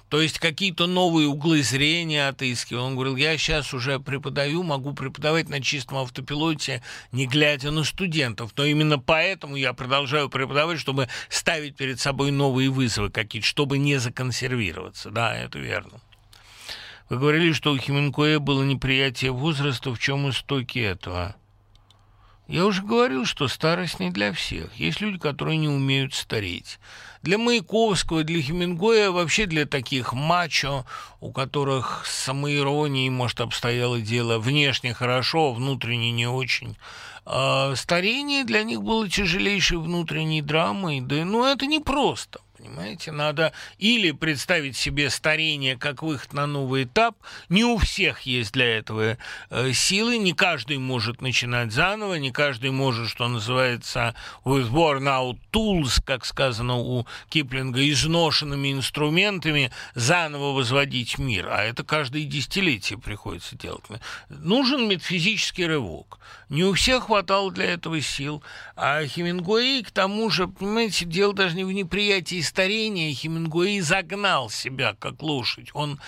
То есть какие-то новые углы зрения отыскивал. Он говорил, я сейчас уже преподаю, могу преподавать на чистом автопилоте, не глядя на студентов. Но именно поэтому я продолжаю преподавать, чтобы ставить перед собой новые вызовы какие-то, чтобы не законсервироваться. Да, это верно. Вы говорили, что у Хименкоя было неприятие возраста. В чем истоки этого? Я уже говорил, что старость не для всех. Есть люди, которые не умеют стареть. Для Маяковского, для Хемингуэя, вообще для таких мачо, у которых с самоиронией, может, обстояло дело внешне хорошо, внутренне не очень, а старение для них было тяжелейшей внутренней драмой, да, ну, это непросто. Понимаете, надо или представить себе старение как выход на новый этап. Не у всех есть для этого э, силы, не каждый может начинать заново, не каждый может, что называется, with worn out tools, как сказано у Киплинга, изношенными инструментами заново возводить мир. А это каждое десятилетие приходится делать. Нужен метафизический рывок. Не у всех хватало для этого сил. А Хемингуэй, к тому же, понимаете, дело даже не в неприятии старения Хемингуэй загнал себя как лошадь. Он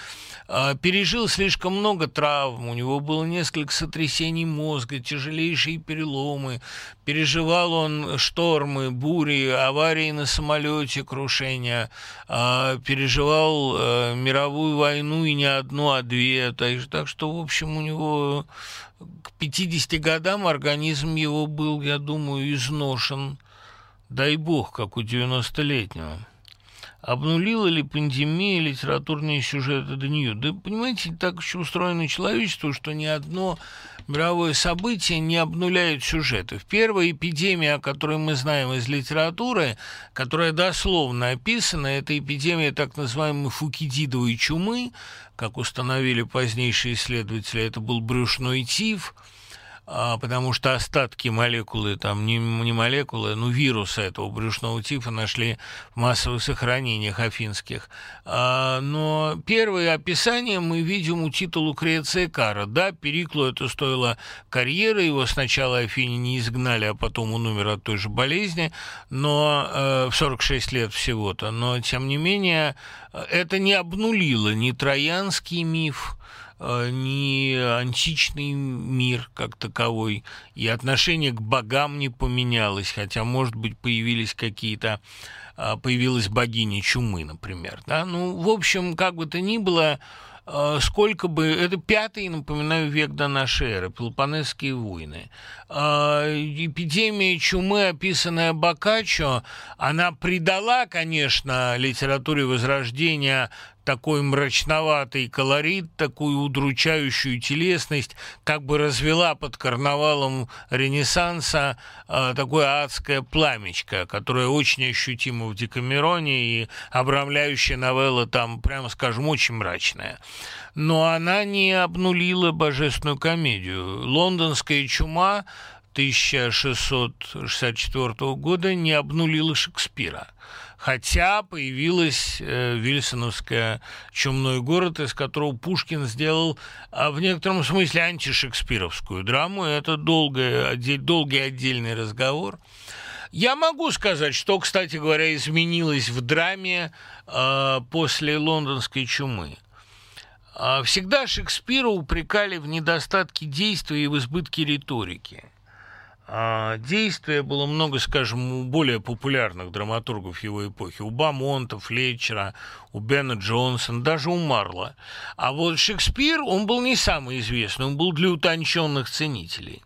э, пережил слишком много травм, у него было несколько сотрясений мозга, тяжелейшие переломы. Переживал он штормы, бури, аварии на самолете, крушения. Э, переживал э, мировую войну и не одну, а две. Так, так что, в общем, у него к 50 годам организм его был, я думаю, изношен. Дай бог, как у 90-летнего. Обнулила ли пандемия литературные сюжеты до нее? Да, понимаете, так еще устроено человечество, что ни одно мировое событие не обнуляет сюжеты. В первой эпидемии, о которой мы знаем из литературы, которая дословно описана, это эпидемия так называемой фукидидовой чумы, как установили позднейшие исследователи, это был брюшной тиф – потому что остатки молекулы, там не, не молекулы, но вируса этого брюшного типа нашли в массовых сохранениях афинских. А, но первое описание мы видим у Тита Лукреция Кара. Да, Периклу это стоило карьеры, его сначала Афине не изгнали, а потом он умер от той же болезни, но э, в 46 лет всего-то. Но, тем не менее, это не обнулило ни троянский миф, Э, ни античный мир как таковой, и отношение к богам не поменялось, хотя, может быть, появились какие-то а, появилась богиня чумы, например. Да? Ну, в общем, как бы то ни было, э, сколько бы... Это пятый, напоминаю, век до нашей эры, Пелопонесские войны. Э, эпидемия чумы, описанная Боккаччо, она придала, конечно, литературе Возрождения такой мрачноватый колорит, такую удручающую телесность, как бы развела под карнавалом Ренессанса э, такое адское пламечко, которое очень ощутимо в Декамероне, и обрамляющая новелла там, прямо скажем, очень мрачная. Но она не обнулила божественную комедию. Лондонская чума 1664 года не обнулила Шекспира – хотя появилась э, Вильсоновская «Чумной город», из которого Пушкин сделал э, в некотором смысле антишекспировскую драму. Это долгий, отдель, долгий отдельный разговор. Я могу сказать, что, кстати говоря, изменилось в драме э, после лондонской чумы. Э, всегда Шекспира упрекали в недостатке действия и в избытке риторики – а, действия было много, скажем, у более популярных драматургов его эпохи. У Бамонта, Флетчера, у Бена Джонсона, даже у Марла. А вот Шекспир, он был не самый известный, он был для утонченных ценителей.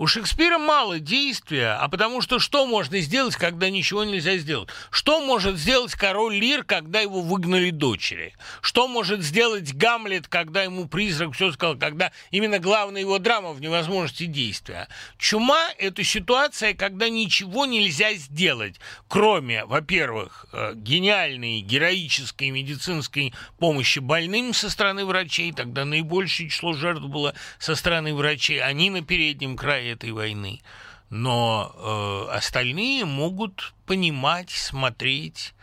У Шекспира мало действия, а потому что что можно сделать, когда ничего нельзя сделать? Что может сделать король Лир, когда его выгнали дочери? Что может сделать Гамлет, когда ему призрак все сказал, когда именно главная его драма в невозможности действия? Чума – это ситуация, когда ничего нельзя сделать, кроме, во-первых, э, гениальной, героической медицинской помощи больным со стороны врачей, тогда наибольшее число жертв было со стороны врачей, они на переднем крае этой войны. Но э, остальные могут понимать, смотреть,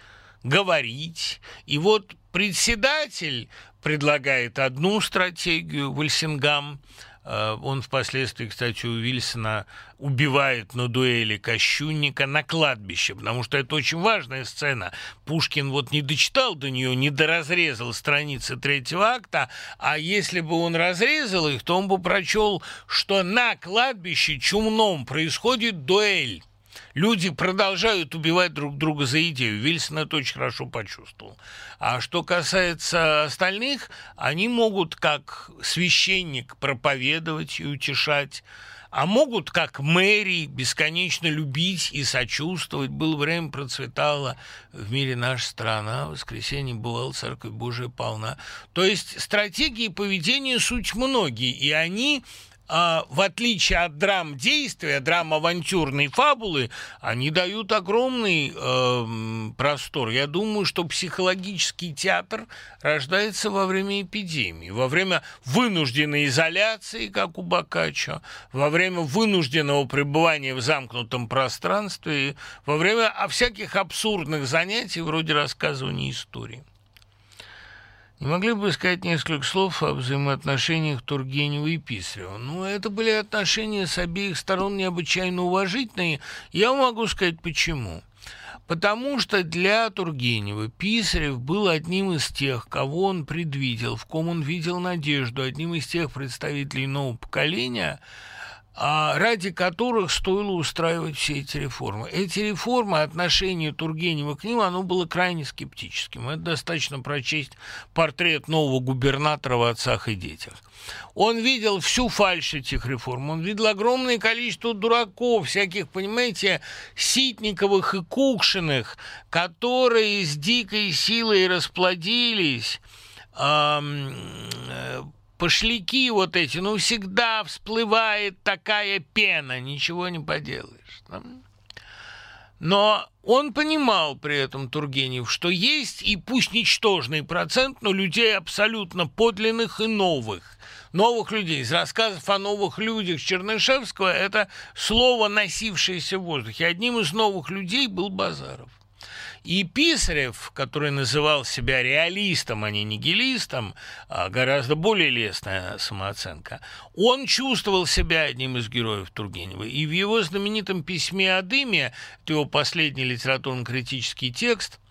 говорить. И вот председатель предлагает одну стратегию, Вальсингам, он впоследствии, кстати, у Вильсона убивает на дуэли Кощунника на кладбище, потому что это очень важная сцена. Пушкин вот не дочитал до нее, не доразрезал страницы третьего акта, а если бы он разрезал их, то он бы прочел, что на кладбище чумном происходит дуэль люди продолжают убивать друг друга за идею. Вильсон это очень хорошо почувствовал. А что касается остальных, они могут как священник проповедовать и утешать, а могут, как мэри, бесконечно любить и сочувствовать. Было время, процветала в мире наша страна, в воскресенье бывала Церковь Божия полна. То есть стратегии поведения суть многие, и они а, в отличие от драм действия, драм авантюрной фабулы, они дают огромный э, простор. Я думаю, что психологический театр рождается во время эпидемии, во время вынужденной изоляции, как у Бокаччо, во время вынужденного пребывания в замкнутом пространстве, во время всяких абсурдных занятий вроде рассказывания истории. Не могли бы сказать несколько слов о взаимоотношениях Тургенева и Писарева? Ну, это были отношения с обеих сторон необычайно уважительные. Я могу сказать, почему. Потому что для Тургенева Писарев был одним из тех, кого он предвидел, в ком он видел надежду, одним из тех представителей нового поколения – ради которых стоило устраивать все эти реформы. Эти реформы, отношение Тургенева к ним, оно было крайне скептическим. Это достаточно прочесть портрет нового губернатора в «Отцах и детях». Он видел всю фальшь этих реформ, он видел огромное количество дураков, всяких, понимаете, Ситниковых и Кукшиных, которые с дикой силой расплодились, пошляки вот эти, ну, всегда всплывает такая пена, ничего не поделаешь. Но он понимал при этом, Тургенев, что есть и пусть ничтожный процент, но людей абсолютно подлинных и новых. Новых людей. Из рассказов о новых людях Чернышевского это слово, носившееся в воздухе. Одним из новых людей был Базаров. И Писарев, который называл себя реалистом, а не нигилистом, а гораздо более лестная самооценка, он чувствовал себя одним из героев Тургенева. И в его знаменитом письме о дыме, это его последний литературно-критический текст –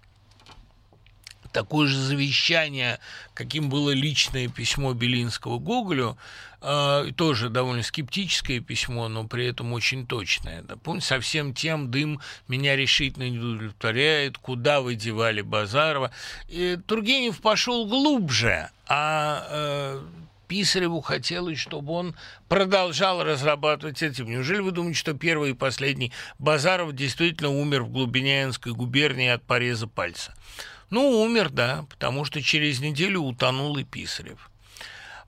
такое же завещание, каким было личное письмо Белинского Гоголю, э, тоже довольно скептическое письмо, но при этом очень точное. Да, помните, совсем тем дым меня решительно не удовлетворяет, куда вы девали Базарова. И Тургенев пошел глубже, а э, Писареву хотелось, чтобы он продолжал разрабатывать эти. Неужели вы думаете, что первый и последний Базаров действительно умер в Глубиняинской губернии от пореза пальца? Ну, умер, да, потому что через неделю утонул и Писарев.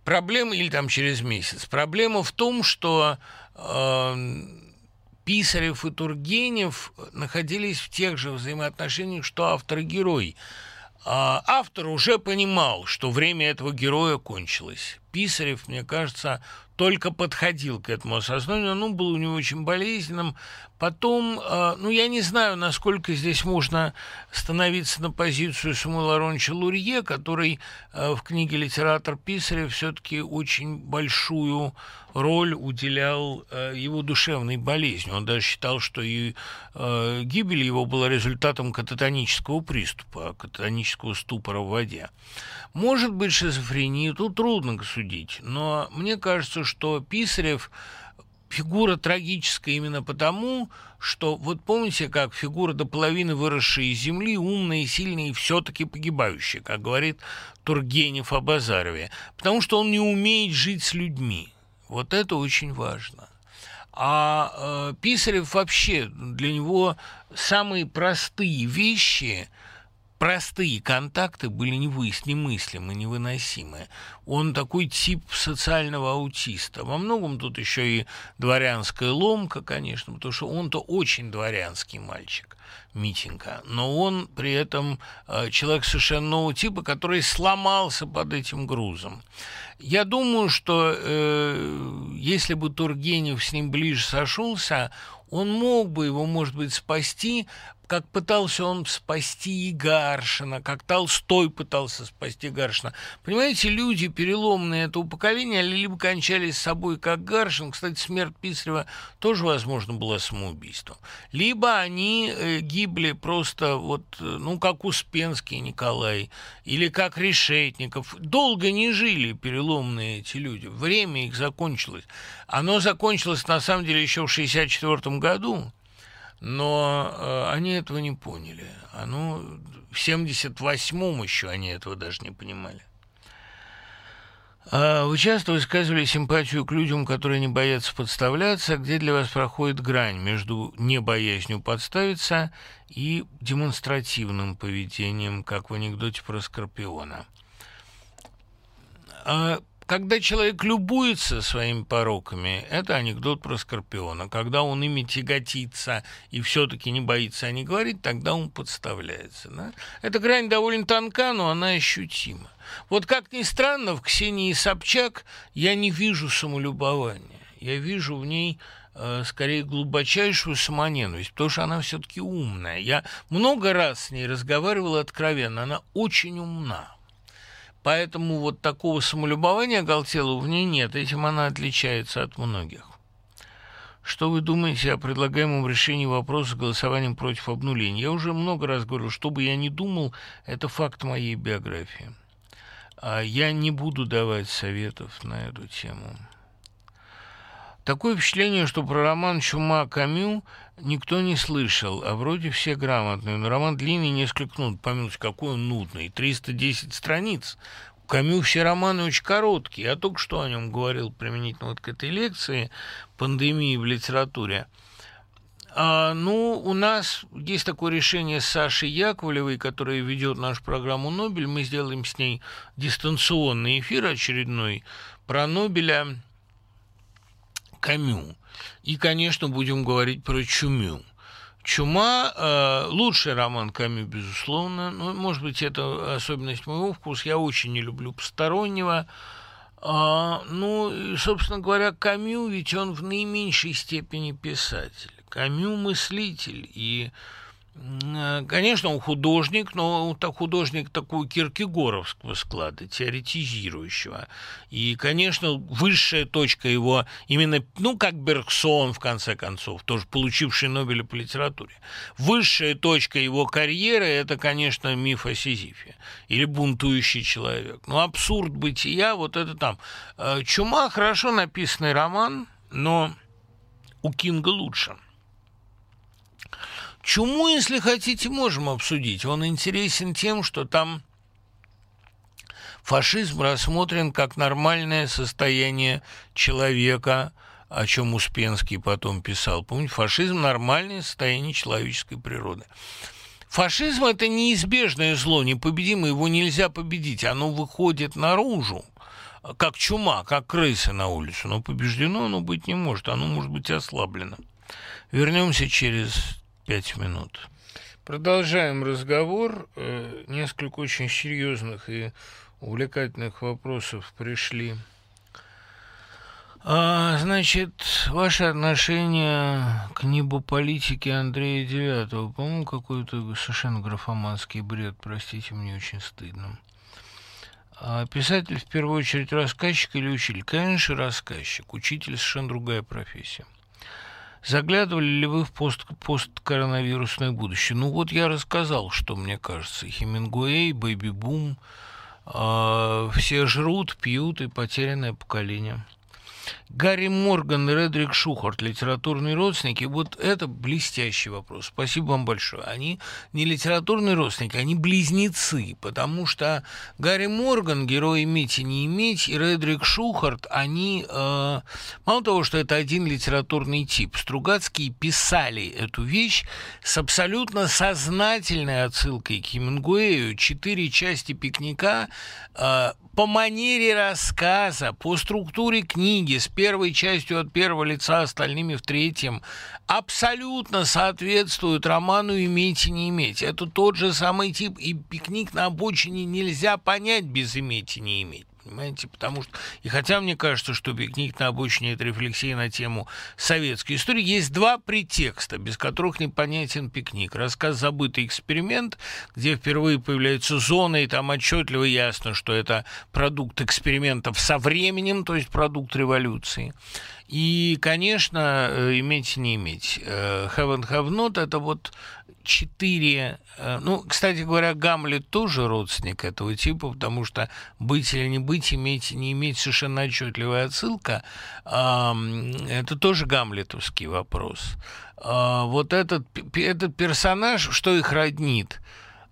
Проблема, или там через месяц, проблема в том, что э, Писарев и Тургенев находились в тех же взаимоотношениях, что автор и герой. А автор уже понимал, что время этого героя кончилось. Писарев, мне кажется, только подходил к этому осознанию, ну, был у него очень болезненным. Потом, э, ну, я не знаю, насколько здесь можно становиться на позицию Самуила Ароновича Лурье, который э, в книге «Литератор Писарев» все-таки очень большую роль уделял э, его душевной болезни. Он даже считал, что и гибель его была результатом кататонического приступа, кататонического ступора в воде. Может быть, шизофрения, тут трудно судить, но мне кажется, что Писарев фигура трагическая именно потому, что вот помните, как фигура до половины выросшая из земли, умная и сильная и все-таки погибающая, как говорит Тургенев о Базарове, потому что он не умеет жить с людьми. Вот это очень важно. А э, Писарев вообще для него самые простые вещи – простые контакты были немыслимы, невыносимы. Он такой тип социального аутиста. Во многом тут еще и дворянская ломка, конечно, потому что он-то очень дворянский мальчик. Митинга, но он при этом э, человек совершенно нового типа, который сломался под этим грузом. Я думаю, что э, если бы Тургенев с ним ближе сошелся, он мог бы его, может быть, спасти, как пытался он спасти и Гаршина, как Толстой пытался спасти Гаршина. Понимаете, люди, переломные этого поколения, либо кончали с собой, как Гаршин, кстати, смерть Писарева тоже, возможно, была самоубийством, либо они э, гибли просто вот, э, ну, как Успенский Николай, или как Решетников. Долго не жили переломные эти люди, время их закончилось. Оно закончилось, на самом деле, еще в 1964 году, но э, они этого не поняли. А ну, в 78-м еще они этого даже не понимали. А вы часто высказывали симпатию к людям, которые не боятся подставляться, где для вас проходит грань между небоязнью подставиться и демонстративным поведением, как в анекдоте про Скорпиона. А когда человек любуется своими пороками, это анекдот про Скорпиона. Когда он ими тяготится и все-таки не боится о них говорить, тогда он подставляется. Да? Эта грань довольно тонка, но она ощутима. Вот как ни странно, в Ксении Собчак я не вижу самолюбования. Я вижу в ней э, скорее глубочайшую самоненависть, потому что она все-таки умная. Я много раз с ней разговаривал откровенно, она очень умна. Поэтому вот такого самолюбования оголтелого в ней нет, этим она отличается от многих. Что вы думаете о предлагаемом решении вопроса голосованием против обнуления? Я уже много раз говорил, что бы я ни думал, это факт моей биографии. А я не буду давать советов на эту тему. Такое впечатление, что про роман «Чума» Камю никто не слышал, а вроде все грамотные. Но роман длинный, несколько минут. Помянуть, какой он нудный. 310 страниц. У Камю все романы очень короткие. Я только что о нем говорил применительно вот к этой лекции «Пандемии в литературе». А, ну, у нас есть такое решение с Сашей Яковлевой, которая ведет нашу программу «Нобель». Мы сделаем с ней дистанционный эфир очередной про Нобеля Камю. И, конечно, будем говорить про Чумю. «Чума» э, лучший роман Камю, безусловно. Ну, может быть, это особенность моего вкуса. Я очень не люблю постороннего. А, ну, собственно говоря, Камю, ведь он в наименьшей степени писатель. Камю мыслитель, и конечно, он художник, но он художник такого киркегоровского склада, теоретизирующего. И, конечно, высшая точка его именно, ну, как Бергсон, в конце концов, тоже получивший Нобеля по литературе. Высшая точка его карьеры – это, конечно, миф о Сизифе или бунтующий человек. Ну, абсурд бытия, вот это там. Э, Чума – хорошо написанный роман, но у Кинга лучше – Чуму, если хотите, можем обсудить. Он интересен тем, что там фашизм рассмотрен как нормальное состояние человека, о чем Успенский потом писал. Помните, фашизм – нормальное состояние человеческой природы. Фашизм – это неизбежное зло, непобедимое, его нельзя победить, оно выходит наружу, как чума, как крыса на улицу, но побеждено оно быть не может, оно может быть ослаблено. Вернемся через пять минут. Продолжаем разговор. Э, несколько очень серьезных и увлекательных вопросов пришли. А, значит, ваше отношение к небу политики Андрея Девятого, по-моему, какой-то совершенно графоманский бред, простите, мне очень стыдно. А писатель в первую очередь рассказчик или учитель? Конечно, рассказчик. Учитель совершенно другая профессия. Заглядывали ли вы в пост посткоронавирусное будущее? Ну вот я рассказал, что мне кажется. Хемингуэй, Бэйби Бум, э, все жрут, пьют и потерянное поколение. Гарри Морган и Редрик Шухарт, литературные родственники, вот это блестящий вопрос. Спасибо вам большое. Они не литературные родственники, они близнецы, потому что Гарри Морган, герой иметь и не иметь, и Редрик Шухарт, они, э, мало того, что это один литературный тип, Стругацкие писали эту вещь с абсолютно сознательной отсылкой к Хемингуэю. Четыре части пикника э, по манере рассказа, по структуре книги, с первой частью от первого лица, остальными в третьем, абсолютно соответствуют роману «Иметь и не иметь». Это тот же самый тип, и пикник на обочине нельзя понять без «иметь и не иметь» понимаете? Потому что, и хотя мне кажется, что «Пикник на обочине» — это рефлексия на тему советской истории, есть два претекста, без которых непонятен пикник. Рассказ «Забытый эксперимент», где впервые появляется зона, и там отчетливо ясно, что это продукт экспериментов со временем, то есть продукт революции. И, конечно, э, иметь не иметь. Have and have not – это вот четыре... Э, ну, кстати говоря, Гамлет тоже родственник этого типа, потому что быть или не быть, иметь, не иметь совершенно отчетливая отсылка, это тоже гамлетовский вопрос. А, вот этот, этот персонаж, что их роднит –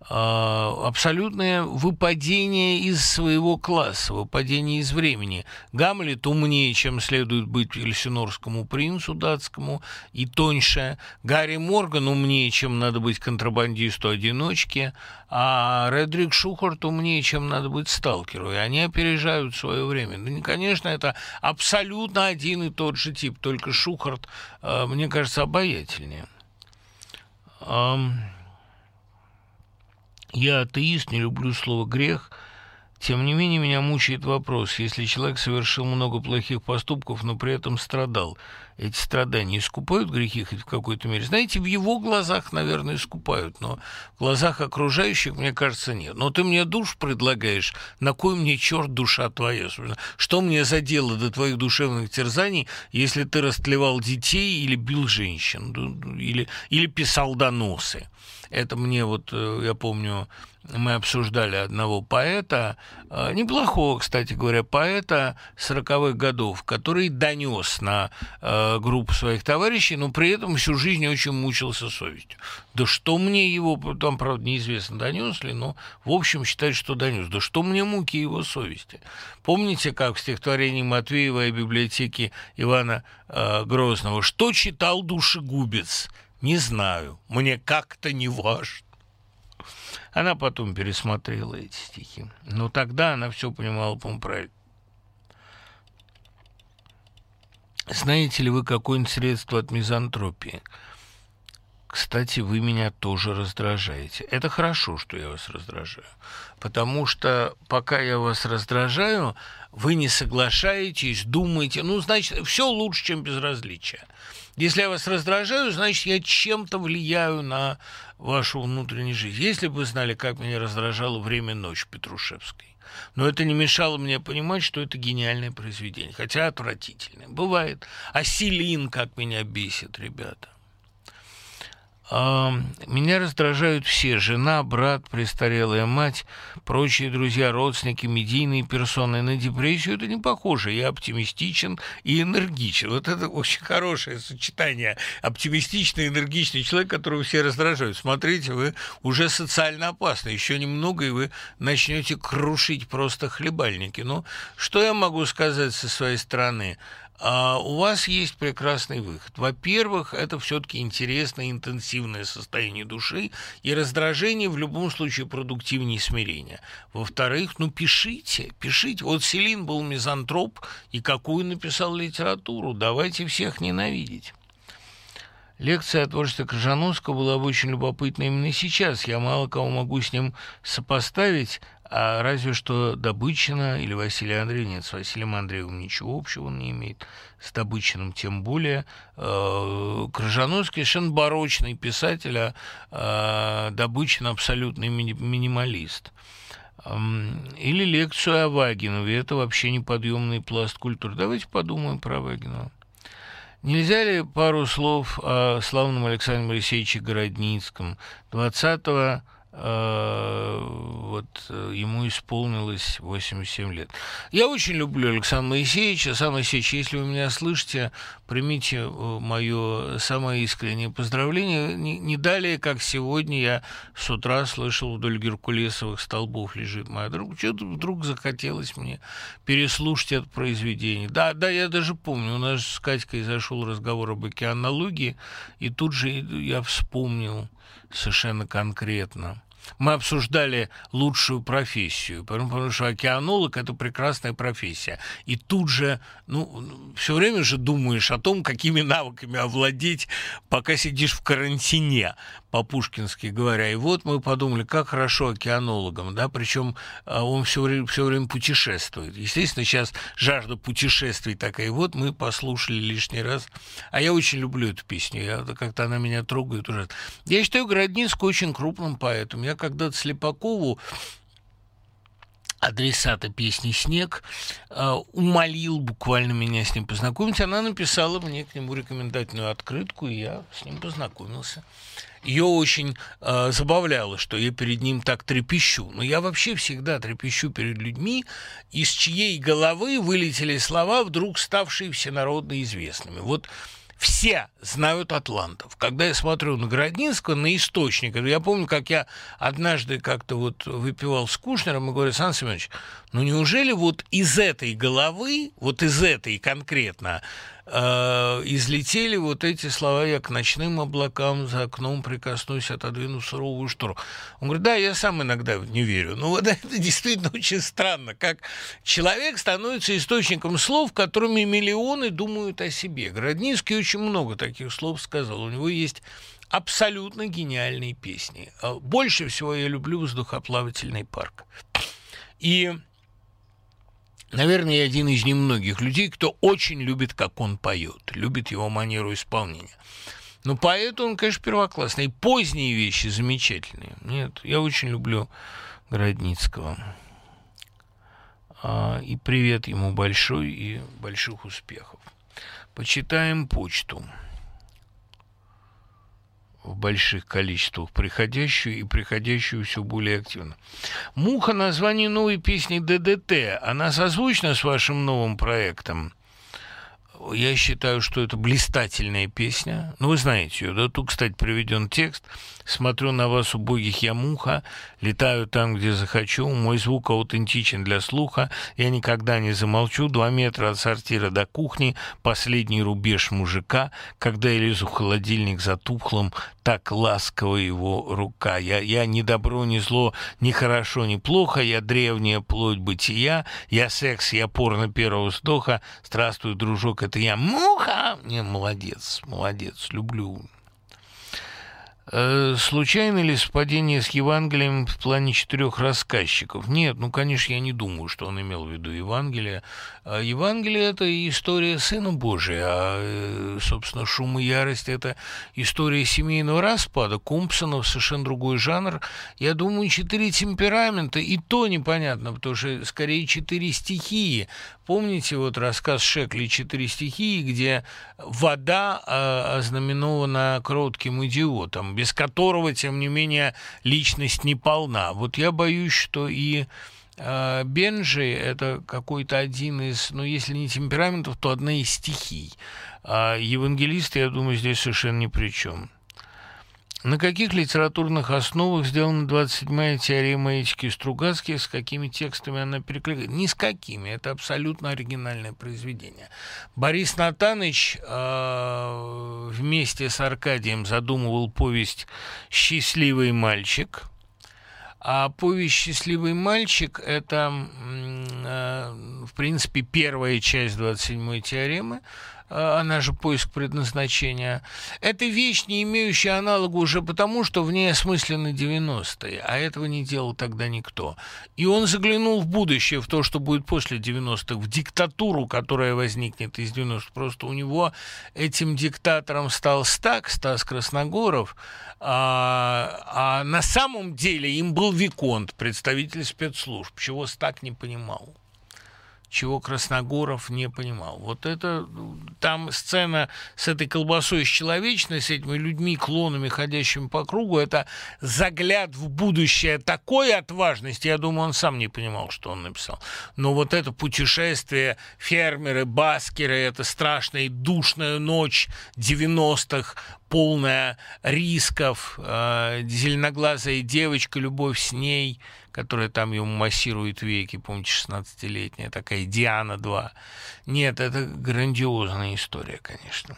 абсолютное выпадение из своего класса, выпадение из времени. Гамлет умнее, чем следует быть эльсинорскому принцу датскому, и тоньше. Гарри Морган умнее, чем надо быть контрабандисту-одиночке, а Редрик Шухарт умнее, чем надо быть сталкеру, и они опережают свое время. Ну, конечно, это абсолютно один и тот же тип, только Шухарт, а, мне кажется, обаятельнее. Я атеист, не люблю слово «грех», тем не менее, меня мучает вопрос, если человек совершил много плохих поступков, но при этом страдал, эти страдания искупают грехи хоть в какой-то мере? Знаете, в его глазах, наверное, искупают, но в глазах окружающих, мне кажется, нет. Но ты мне душ предлагаешь, на кой мне черт душа твоя? Что мне за дело до твоих душевных терзаний, если ты растлевал детей или бил женщин, или, или писал доносы? Это мне вот, э, я помню, мы обсуждали одного поэта, э, неплохого, кстати говоря, поэта 40-х годов, который донес на э, группу своих товарищей, но при этом всю жизнь очень мучился совестью. Да что мне его, там, правда, неизвестно, донес ли, но, в общем, считает, что донес. Да что мне муки его совести? Помните, как в стихотворении Матвеева и библиотеки Ивана Грозного, что читал душегубец? Не знаю, мне как-то не важно. Она потом пересмотрела эти стихи. Но тогда она все понимала, по-моему. Знаете ли вы какое-нибудь средство от мизантропии? Кстати, вы меня тоже раздражаете. Это хорошо, что я вас раздражаю. Потому что пока я вас раздражаю, вы не соглашаетесь, думаете. Ну, значит, все лучше, чем безразличие. Если я вас раздражаю, значит, я чем-то влияю на вашу внутреннюю жизнь. Если бы вы знали, как меня раздражало время ночь Петрушевской. Но это не мешало мне понимать, что это гениальное произведение, хотя отвратительное. Бывает. А Селин как меня бесит, ребята. Меня раздражают все – жена, брат, престарелая мать, прочие друзья, родственники, медийные персоны. На депрессию это не похоже. Я оптимистичен и энергичен. Вот это очень хорошее сочетание. Оптимистичный энергичный человек, которого все раздражают. Смотрите, вы уже социально опасны. Еще немного, и вы начнете крушить просто хлебальники. Ну, что я могу сказать со своей стороны? А у вас есть прекрасный выход. Во-первых, это все-таки интересное, интенсивное состояние души, и раздражение в любом случае продуктивнее смирения. Во-вторых, ну пишите, пишите. Вот Селин был мизантроп, и какую написал литературу. Давайте всех ненавидеть. Лекция о творчестве Крыжановского была бы очень любопытна именно сейчас. Я мало кого могу с ним сопоставить, а разве что Добычина или Василий Андреев, нет, с Василием Андреевым ничего общего он не имеет, с Добычиным тем более. Э, Крыжановский совершенно барочный писатель, а э, Добычин абсолютный ми- минималист. Или лекцию о Вагинове, это вообще неподъемный пласт культуры. Давайте подумаем про Вагинова. Нельзя ли пару слов о славном Александре Моисеевиче Городницком, 20 Э, вот э, ему исполнилось 87 лет. Я очень люблю Александра Моисеевича. Александр Моисеевич, если вы меня слышите, примите э, мое самое искреннее поздравление. Не, не далее, как сегодня я с утра слышал вдоль геркулесовых столбов лежит моя друг. Что-то вдруг захотелось мне переслушать это произведение. Да, да, я даже помню, у нас с Катькой зашел разговор об океанологии, и тут же я вспомнил совершенно конкретно мы обсуждали лучшую профессию, потому что океанолог – это прекрасная профессия. И тут же, ну, все время же думаешь о том, какими навыками овладеть, пока сидишь в карантине по-пушкински говоря. И вот мы подумали, как хорошо океанологам, да, причем а, он все время, время путешествует. Естественно, сейчас жажда путешествий такая. И вот мы послушали лишний раз. А я очень люблю эту песню, я, как-то она меня трогает уже. Я считаю Городницкую очень крупным поэтом. Я когда-то Слепакову адресата песни «Снег», э, умолил буквально меня с ним познакомить. Она написала мне к нему рекомендательную открытку, и я с ним познакомился. Ее очень э, забавляло, что я перед ним так трепещу. Но я вообще всегда трепещу перед людьми, из чьей головы вылетели слова, вдруг ставшие всенародно известными. Вот все знают атлантов. Когда я смотрю на Городнинского, на источник, я помню, как я однажды как-то вот выпивал с Кушнером и говорю, Сан Семенович, ну неужели вот из этой головы, вот из этой конкретно, э, излетели вот эти слова «я к ночным облакам за окном прикоснусь, отодвину суровую штору». Он говорит, да, я сам иногда не верю. Ну вот это действительно очень странно, как человек становится источником слов, которыми миллионы думают о себе. Городницкий очень много таких слов сказал. У него есть абсолютно гениальные песни. А больше всего я люблю «Воздухоплавательный парк». И Наверное, я один из немногих людей, кто очень любит, как он поет, любит его манеру исполнения. Но поэт он, конечно, первоклассный. И поздние вещи замечательные. Нет, я очень люблю Городницкого. А, и привет ему большой и больших успехов. Почитаем почту в больших количествах, приходящую и приходящую все более активно. «Муха» — название новой песни ДДТ. Она созвучна с вашим новым проектом? Я считаю, что это блистательная песня. Ну, вы знаете ее, да? Тут, кстати, приведен текст – Смотрю на вас, убогих я муха, летаю там, где захочу. Мой звук аутентичен для слуха. Я никогда не замолчу. Два метра от сортира до кухни. Последний рубеж мужика. Когда я лезу в холодильник за тухлым, так ласково его рука. Я, я ни добро, ни зло, ни хорошо, ни плохо. Я древняя плоть бытия. Я секс, я порно первого вздоха. Здравствуй, дружок, это я. Муха! Не, молодец, молодец, люблю. Э, случайно ли совпадение с Евангелием в плане четырех рассказчиков? Нет, ну, конечно, я не думаю, что он имел в виду Евангелие. А Евангелие – это история Сына Божия, а, э, собственно, «Шум и ярость» – это история семейного распада. Компсонов совершенно другой жанр. Я думаю, четыре темперамента, и то непонятно, потому что скорее четыре стихии. Помните вот рассказ Шекли «Четыре стихии», где вода э, ознаменована кротким идиотом, без которого, тем не менее, личность не полна. Вот я боюсь, что и э, это какой-то один из, ну, если не темпераментов, то одна из стихий. А евангелисты, я думаю, здесь совершенно ни при чем. На каких литературных основах сделана 27-я теорема этики Стругацких, с какими текстами она перекликает? Ни с какими, это абсолютно оригинальное произведение. Борис Натаныч э, вместе с Аркадием задумывал повесть «Счастливый мальчик», а повесть «Счастливый мальчик» — это, э, в принципе, первая часть 27-й теоремы, она же поиск предназначения, это вещь, не имеющая аналога уже потому, что в ней осмыслены 90-е, а этого не делал тогда никто. И он заглянул в будущее, в то, что будет после 90-х, в диктатуру, которая возникнет из 90-х. Просто у него этим диктатором стал Стак, Стас Красногоров, а, а на самом деле им был Виконт, представитель спецслужб, чего Стак не понимал чего Красногоров не понимал. Вот это там сцена с этой колбасой с человечной, с этими людьми, клонами, ходящими по кругу, это загляд в будущее такой отважности, я думаю, он сам не понимал, что он написал. Но вот это путешествие фермеры, баскеры, это страшная душная ночь 90-х, полная рисков, э, зеленоглазая девочка, любовь с ней – которая там ему массирует веки, помните, 16-летняя, такая Диана 2. Нет, это грандиозная история, конечно.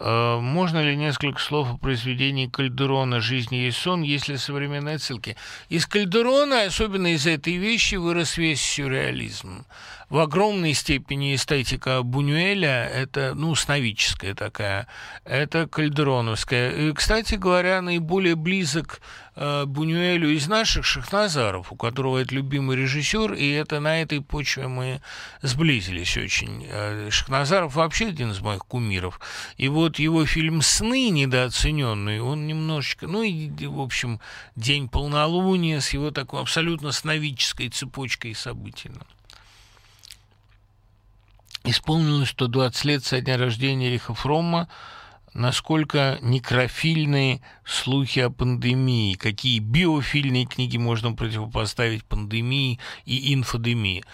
Э, можно ли несколько слов о произведении Кальдерона «Жизнь есть сон», если современные отсылки? Из Кальдерона, особенно из этой вещи, вырос весь сюрреализм в огромной степени эстетика Бунюэля, это, ну, сновидческая такая, это кальдероновская. И, кстати говоря, наиболее близок э, Бунюэлю из наших Шахназаров, у которого это любимый режиссер, и это на этой почве мы сблизились очень. Э, Шахназаров вообще один из моих кумиров. И вот его фильм «Сны» недооцененный, он немножечко, ну и, в общем, «День полнолуния» с его такой абсолютно сновидческой цепочкой событий. Исполнилось 120 лет со дня рождения Риха Фромма, насколько некрофильные слухи о пандемии, какие биофильные книги можно противопоставить пандемии и инфодемии.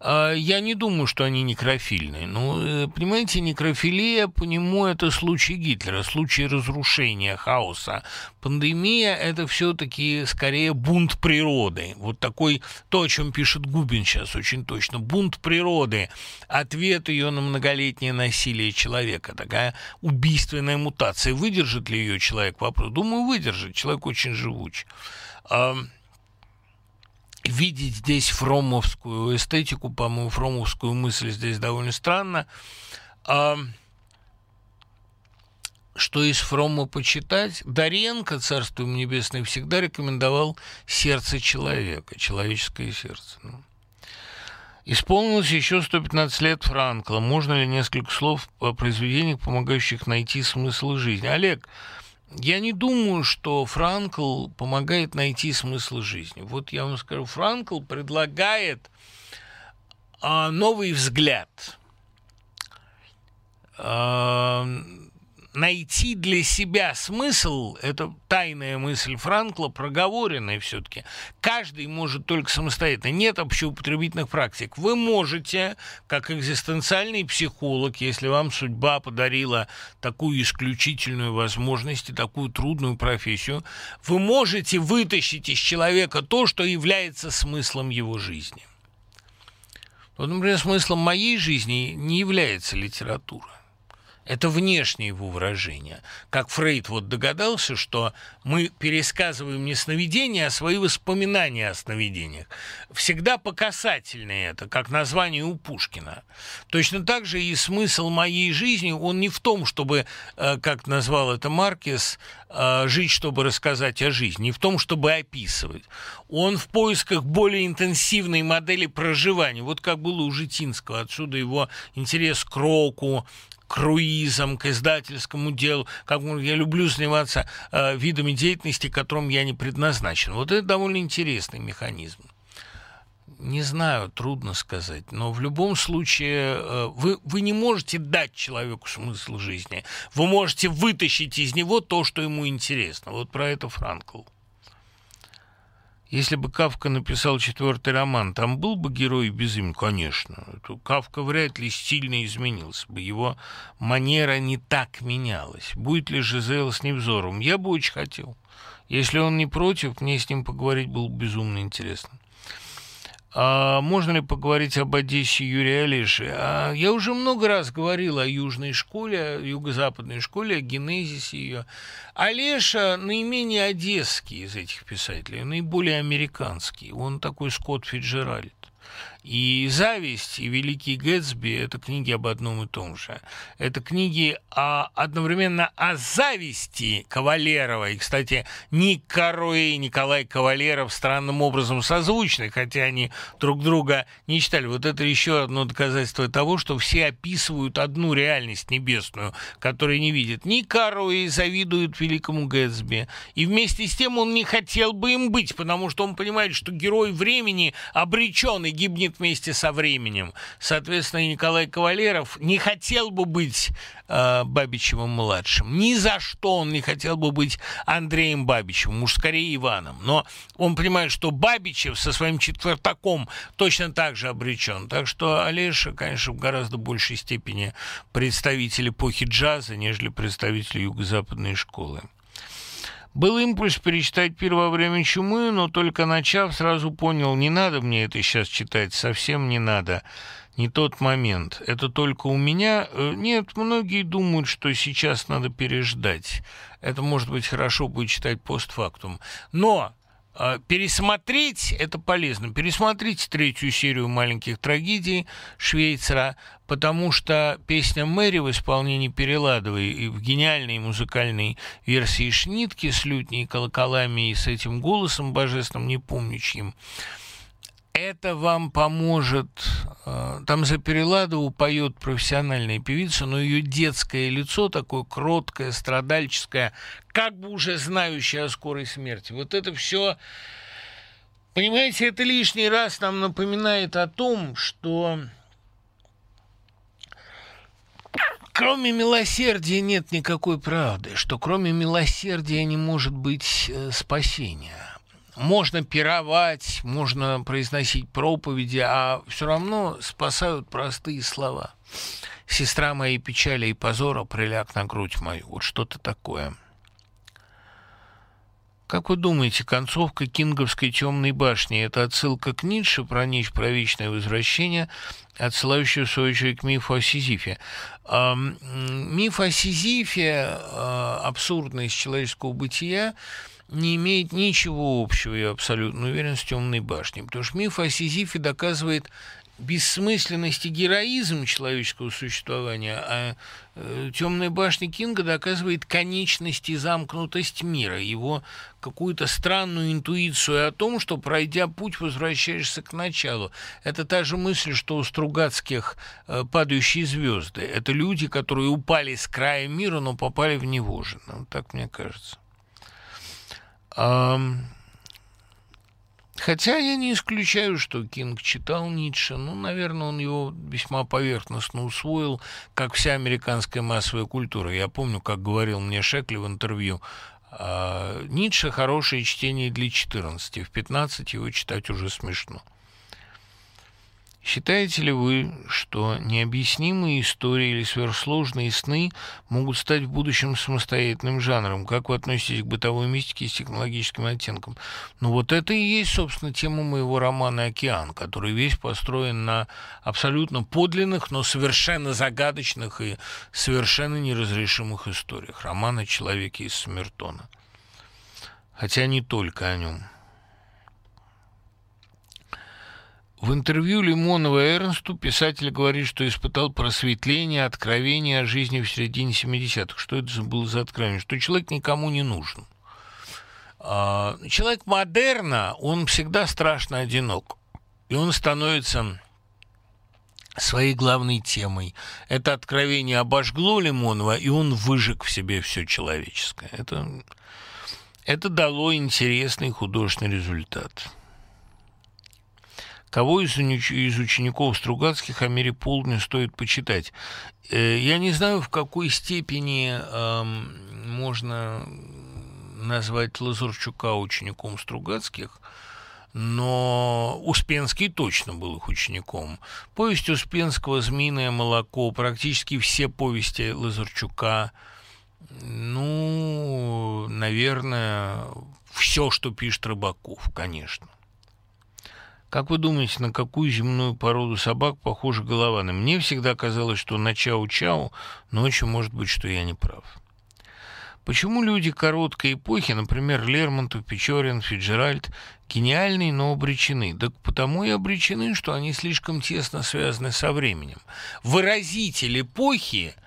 А, я не думаю, что они некрофильные. Ну, э, понимаете, некрофилия по нему это случай Гитлера, случай разрушения, хаоса. Пандемия – это все-таки скорее бунт природы. Вот такой, то, о чем пишет Губин сейчас очень точно. Бунт природы, ответ ее на многолетнее насилие человека, такая убийственная мутация. Выдержит ли ее человек? Вопрос думаю, выдержит. Человек очень живуч. А, видеть здесь фромовскую эстетику, по-моему, фромовскую мысль здесь довольно странно. А, что из Фрома почитать? Даренко, царство ему небесное, всегда рекомендовал сердце человека, человеческое сердце. Ну. Исполнилось еще 115 лет Франкла. Можно ли несколько слов о произведениях, помогающих найти смысл жизни? Олег, я не думаю, что Франкл помогает найти смысл жизни. Вот я вам скажу, Франкл предлагает а, новый взгляд. А, найти для себя смысл, это тайная мысль Франкла, проговоренная все-таки. Каждый может только самостоятельно. Нет общеупотребительных практик. Вы можете, как экзистенциальный психолог, если вам судьба подарила такую исключительную возможность и такую трудную профессию, вы можете вытащить из человека то, что является смыслом его жизни. Вот, например, смыслом моей жизни не является литература. Это внешнее его выражение. Как Фрейд вот догадался, что мы пересказываем не сновидения, а свои воспоминания о сновидениях. Всегда по это, как название у Пушкина. Точно так же и смысл моей жизни, он не в том, чтобы, э, как назвал это Маркес, э, жить, чтобы рассказать о жизни, не в том, чтобы описывать. Он в поисках более интенсивной модели проживания. Вот как было у Житинского. Отсюда его интерес к року, круизам, к издательскому делу, как я люблю заниматься э, видами деятельности, которым я не предназначен. Вот это довольно интересный механизм. Не знаю, трудно сказать, но в любом случае э, вы, вы не можете дать человеку смысл жизни. Вы можете вытащить из него то, что ему интересно. Вот про это Франкл. Если бы Кавка написал четвертый роман, там был бы герой без имени? Конечно. Кавка вряд ли сильно изменился бы. Его манера не так менялась. Будет ли Жизел с Невзором? Я бы очень хотел. Если он не против, мне с ним поговорить было безумно интересно. А можно ли поговорить об Одессе Юрия Олеши? А я уже много раз говорил о южной школе, юго-западной школе, о генезисе ее. Олеша наименее одесский из этих писателей, наиболее американский. Он такой Скотт Фиджеральд. И «Зависть» и «Великий Гэтсби» — это книги об одном и том же. Это книги о, одновременно о зависти Кавалерова. И, кстати, Ник Каро и Николай Кавалеров странным образом созвучны, хотя они друг друга не читали. Вот это еще одно доказательство того, что все описывают одну реальность небесную, которую не видят. Ник Каро и завидует великому Гэтсби. И вместе с тем он не хотел бы им быть, потому что он понимает, что герой времени обречен и гибнет изменит вместе со временем. Соответственно, Николай Кавалеров не хотел бы быть э, Бабичевым-младшим. Ни за что он не хотел бы быть Андреем Бабичевым, уж скорее Иваном. Но он понимает, что Бабичев со своим четвертаком точно так же обречен. Так что Олеша, конечно, в гораздо большей степени представитель эпохи джаза, нежели представитель юго-западной школы. Был импульс перечитать «Пир во время чумы», но только начав, сразу понял, не надо мне это сейчас читать, совсем не надо. Не тот момент. Это только у меня? Э, нет, многие думают, что сейчас надо переждать. Это, может быть, хорошо будет читать постфактум. Но пересмотреть это полезно. Пересмотрите третью серию «Маленьких трагедий» Швейцера, потому что песня Мэри в исполнении Переладовой и в гениальной музыкальной версии Шнитки с лютней, колоколами и с этим голосом божественным, не помню чьим, это вам поможет. Э, там за Переладову поет профессиональная певица, но ее детское лицо такое кроткое, страдальческое, как бы уже знающее о скорой смерти. Вот это все, понимаете, это лишний раз нам напоминает о том, что кроме милосердия нет никакой правды, что кроме милосердия не может быть э, спасения можно пировать, можно произносить проповеди, а все равно спасают простые слова. «Сестра моей печали и позора, приляг на грудь мою». Вот что-то такое. Как вы думаете, концовка Кинговской темной башни – это отсылка к Ницше про Ницше, про вечное возвращение, отсылающая, в свою очередь, к мифу о Сизифе? Миф о Сизифе, а, абсурдность человеческого бытия, не имеет ничего общего, я абсолютно уверен, с «Темной башней», потому что миф о Сизифе доказывает бессмысленность и героизм человеческого существования, а э, «Темная башня» Кинга доказывает конечность и замкнутость мира, его какую-то странную интуицию о том, что, пройдя путь, возвращаешься к началу. Это та же мысль, что у Стругацких э, «Падающие звезды». Это люди, которые упали с края мира, но попали в него же. Ну, так мне кажется. Хотя я не исключаю, что Кинг читал Ницше. Ну, наверное, он его весьма поверхностно усвоил, как вся американская массовая культура. Я помню, как говорил мне Шекли в интервью, «А, Ницше хорошее чтение для 14, в 15 его читать уже смешно. Считаете ли вы, что необъяснимые истории или сверхсложные сны могут стать в будущем самостоятельным жанром? Как вы относитесь к бытовой мистике с технологическим оттенком? Ну вот это и есть, собственно, тема моего романа «Океан», который весь построен на абсолютно подлинных, но совершенно загадочных и совершенно неразрешимых историях. Роман о человеке из Смертона. Хотя не только о нем. В интервью Лимонова Эрнсту писатель говорит, что испытал просветление, откровение о жизни в середине 70-х. Что это было за откровение? Что человек никому не нужен. А, человек модерна, он всегда страшно одинок. И он становится своей главной темой. Это откровение обожгло Лимонова, и он выжег в себе все человеческое. Это, это дало интересный художественный результат. Кого из, из учеников Стругацких о мире полдня стоит почитать? Э, я не знаю, в какой степени э, можно назвать Лазарчука учеником Стругацких, но Успенский точно был их учеником. Повесть Успенского «Змеиное молоко», практически все повести Лазарчука, ну, наверное, все, что пишет Рыбаков, конечно. Как вы думаете, на какую земную породу собак похожа голованы? Мне всегда казалось, что на чау-чау, но очень может быть, что я не прав. Почему люди короткой эпохи, например, Лермонтов, Печорин, Фиджеральд, гениальны, но обречены? Да потому и обречены, что они слишком тесно связаны со временем. Выразитель эпохи –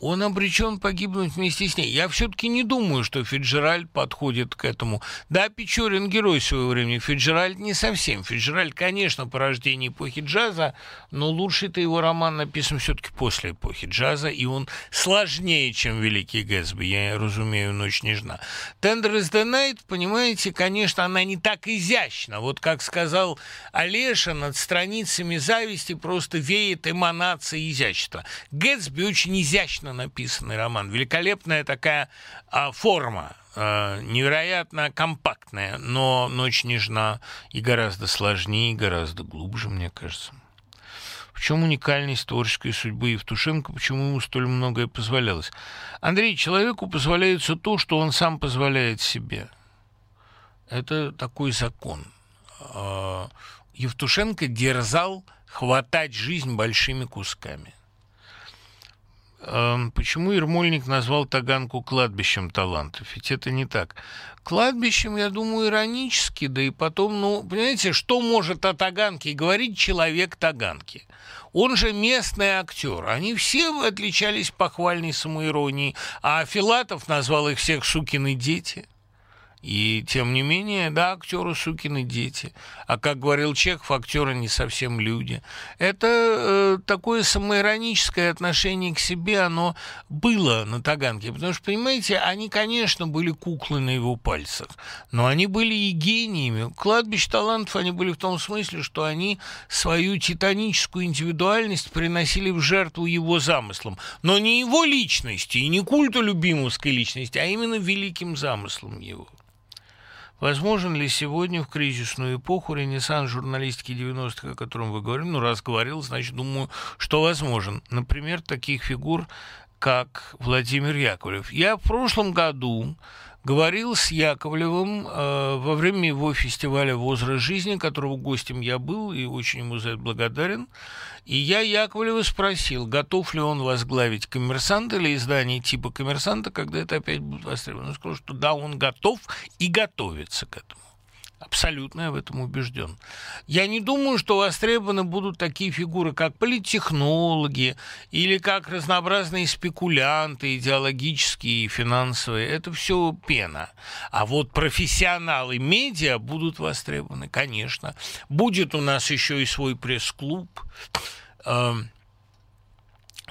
он обречен погибнуть вместе с ней. Я все-таки не думаю, что Фиджеральд подходит к этому. Да, Печорин герой своего времени, Фиджеральд не совсем. Фиджеральд, конечно, порождение эпохи джаза, но лучший-то его роман написан все-таки после эпохи джаза, и он сложнее, чем «Великий Гэтсби», я разумею, «Ночь нежна». «Tender is the Night», понимаете, конечно, она не так изящна. Вот как сказал Олеша, над страницами зависти просто веет эманация изящества. Гэтсби очень изящно великолепно написанный роман, великолепная такая а, форма, а, невероятно компактная, но «Ночь нежна» и гораздо сложнее, и гораздо глубже, мне кажется. В чем уникальность творческой судьбы Евтушенко, почему ему столь многое позволялось? Андрей, человеку позволяется то, что он сам позволяет себе. Это такой закон. А, Евтушенко дерзал хватать жизнь большими кусками. Эм, почему Ермольник назвал Таганку кладбищем талантов? Ведь это не так. Кладбищем, я думаю, иронически, да и потом, ну, понимаете, что может о Таганке говорить человек Таганки? Он же местный актер. Они все отличались похвальной самоиронией, а Филатов назвал их всех «сукины дети». И тем не менее, да, актеры сукины дети. А как говорил Чехов, актеры не совсем люди. Это э, такое самоироническое отношение к себе, оно было на Таганке. Потому что, понимаете, они, конечно, были куклы на его пальцах, но они были и гениями. Кладбищ талантов они были в том смысле, что они свою титаническую индивидуальность приносили в жертву его замыслам. Но не его личности и не культу любимовской личности, а именно великим замыслом его. Возможен ли сегодня в кризисную эпоху ренессанс журналистики 90-х, о котором вы говорили? Ну, раз говорил, значит, думаю, что возможен. Например, таких фигур, как Владимир Яковлев. Я в прошлом году говорил с Яковлевым э, во время его фестиваля «Возраст жизни», которого гостем я был и очень ему за это благодарен. И я Яковлева спросил, готов ли он возглавить «Коммерсант» или издание типа «Коммерсанта», когда это опять будет востребовано. Он сказал, что да, он готов и готовится к этому. Абсолютно я в этом убежден. Я не думаю, что востребованы будут такие фигуры, как политтехнологи или как разнообразные спекулянты, идеологические и финансовые. Это все пена. А вот профессионалы медиа будут востребованы, конечно. Будет у нас еще и свой пресс-клуб.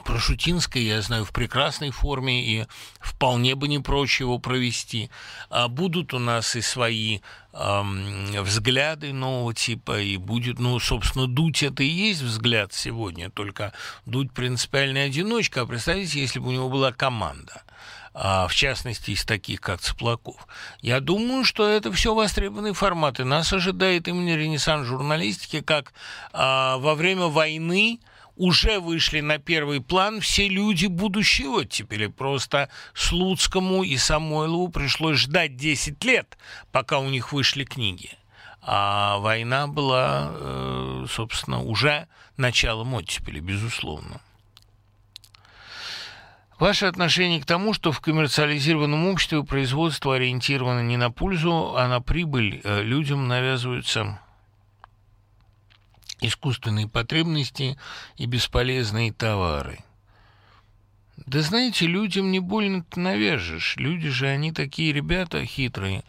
Про Шутинское я знаю в прекрасной форме и вполне бы не прочь его провести. А будут у нас и свои эм, взгляды нового типа, и будет, ну, собственно, дуть это и есть взгляд сегодня, только дуть принципиальная одиночка. А представьте, если бы у него была команда а, в частности, из таких, как Цыплаков. Я думаю, что это все востребованные форматы. Нас ожидает именно ренессанс журналистики, как а, во время войны уже вышли на первый план все люди будущего оттепели. Просто Слуцкому и Самойлову пришлось ждать 10 лет, пока у них вышли книги. А война была, э, собственно, уже началом оттепели, безусловно. Ваше отношение к тому, что в коммерциализированном обществе производство ориентировано не на пользу, а на прибыль, э, людям навязываются искусственные потребности и бесполезные товары. Да знаете, людям не больно-то навяжешь. Люди же, они такие ребята хитрые.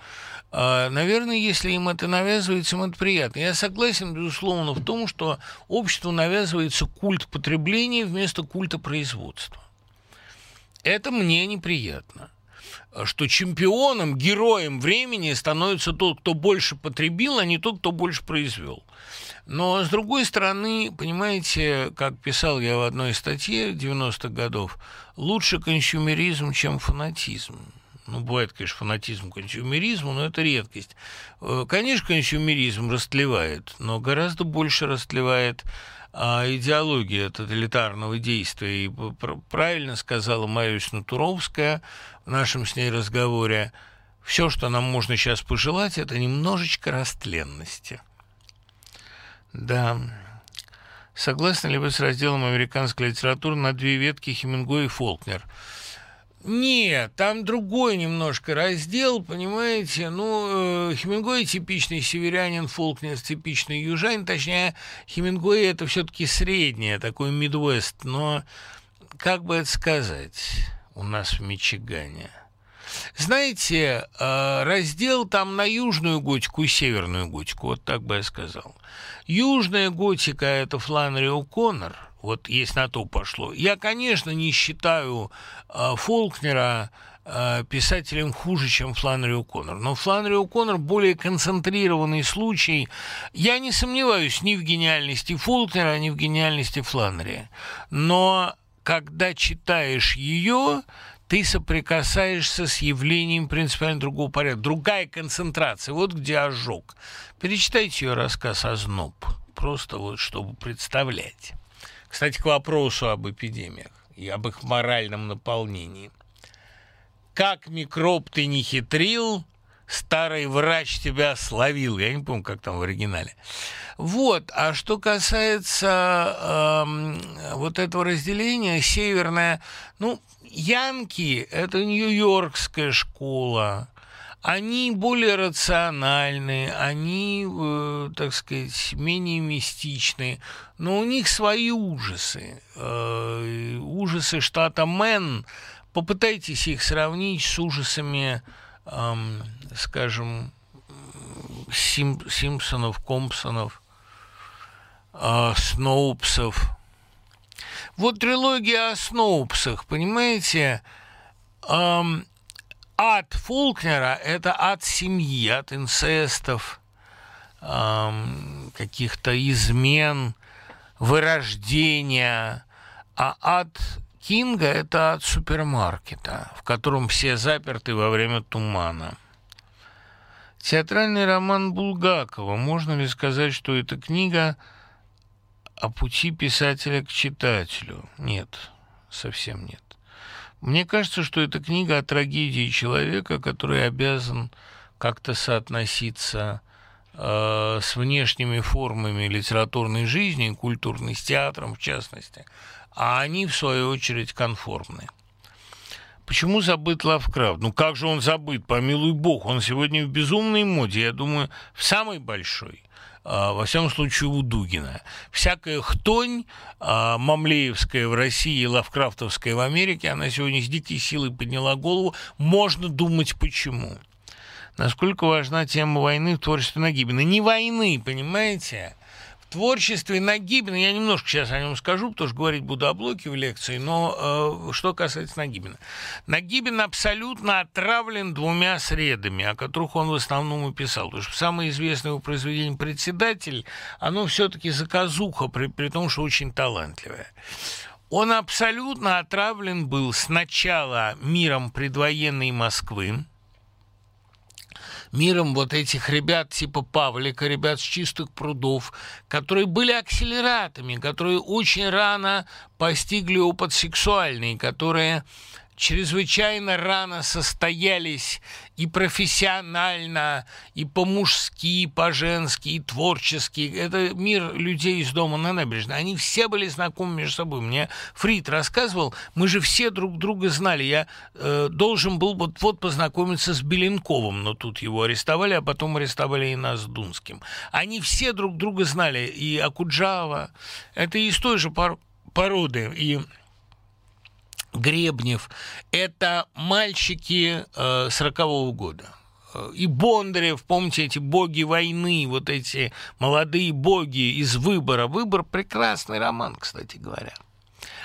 А, наверное, если им это навязывается, им это приятно. Я согласен, безусловно, в том, что обществу навязывается культ потребления вместо культа производства. Это мне неприятно что чемпионом, героем времени становится тот, кто больше потребил, а не тот, кто больше произвел. Но, с другой стороны, понимаете, как писал я в одной статье 90-х годов, лучше консюмеризм, чем фанатизм. Ну, бывает, конечно, фанатизм консюмеризму, но это редкость. Э, конечно, консюмеризм растлевает, но гораздо больше растлевает а, идеология тоталитарного действия. И правильно сказала Марьюсь Натуровская в нашем с ней разговоре, все, что нам можно сейчас пожелать, это немножечко растленности. Да. Согласны ли вы с разделом американской литературы на две ветки Хемингуэй и Фолкнер? Нет, там другой немножко раздел, понимаете. Ну, э, Хемингуэй типичный северянин, Фолкнер типичный южанин. Точнее, Хемингуэй это все-таки среднее, такой мидвест. Но, как бы это сказать, у нас в Мичигане – знаете, э, раздел там на южную готику и северную готику, вот так бы я сказал. Южная готика – это Фланри О'Коннор, вот есть на то пошло. Я, конечно, не считаю э, Фолкнера э, писателем хуже, чем Фланри О'Коннор. Но Фланри О'Коннор более концентрированный случай. Я не сомневаюсь ни в гениальности Фолкнера, ни в гениальности Фланри. Но когда читаешь ее, ты соприкасаешься с явлением принципиально другого порядка. Другая концентрация. Вот где ожог. Перечитайте ее рассказ «Озноб». Просто вот, чтобы представлять. Кстати, к вопросу об эпидемиях и об их моральном наполнении. Как микроб ты не хитрил, старый врач тебя словил. Я не помню, как там в оригинале. Вот. А что касается э, вот этого разделения, северная, ну, Янки – это нью-йоркская школа, они более рациональны, они, э, так сказать, менее мистичны, но у них свои ужасы. Э, ужасы штата Мэн, попытайтесь их сравнить с ужасами, скажем, Сим, Симпсонов, Компсонов, э, Сноупсов. Вот трилогия о Сноупсах, понимаете, эм, ад Фолкнера – это ад семьи, от инцестов, эм, каких-то измен, вырождения, а ад Кинга – это ад супермаркета, в котором все заперты во время тумана. Театральный роман Булгакова. Можно ли сказать, что эта книга о пути писателя к читателю? Нет, совсем нет. Мне кажется, что это книга о трагедии человека, который обязан как-то соотноситься э, с внешними формами литературной жизни, культурной, с театром в частности, а они, в свою очередь, конформны. Почему забыт Лавкрафт? Ну как же он забыт, помилуй бог, он сегодня в безумной моде, я думаю, в самой большой. А, во всяком случае, у Дугина. Всякая хтонь а, мамлеевская в России и лавкрафтовская в Америке, она сегодня с дикой силой подняла голову. Можно думать, почему. Насколько важна тема войны в творчестве Нагибина. Не войны, понимаете? Творчестве Нагибина, я немножко сейчас о нем скажу, потому что говорить буду о блоке в лекции, но э, что касается Нагибина. Нагибин абсолютно отравлен двумя средами, о которых он в основном и писал. Потому что самое известное его произведение «Председатель», оно все-таки заказуха, при, при том, что очень талантливое. Он абсолютно отравлен был сначала миром предвоенной Москвы, миром вот этих ребят типа Павлика, ребят с чистых прудов, которые были акселератами, которые очень рано постигли опыт сексуальный, которые чрезвычайно рано состоялись и профессионально, и по-мужски, и по-женски, и творчески. Это мир людей из дома на набережной. Они все были знакомы между собой. Мне Фрид рассказывал, мы же все друг друга знали. Я э, должен был вот-вот познакомиться с Беленковым, но тут его арестовали, а потом арестовали и нас с Дунским. Они все друг друга знали. И Акуджава, это из той же породы. И Гребнев, это мальчики э, 40-го года. И Бондарев, помните, эти боги войны, вот эти молодые боги из «Выбора». «Выбор» — прекрасный роман, кстати говоря.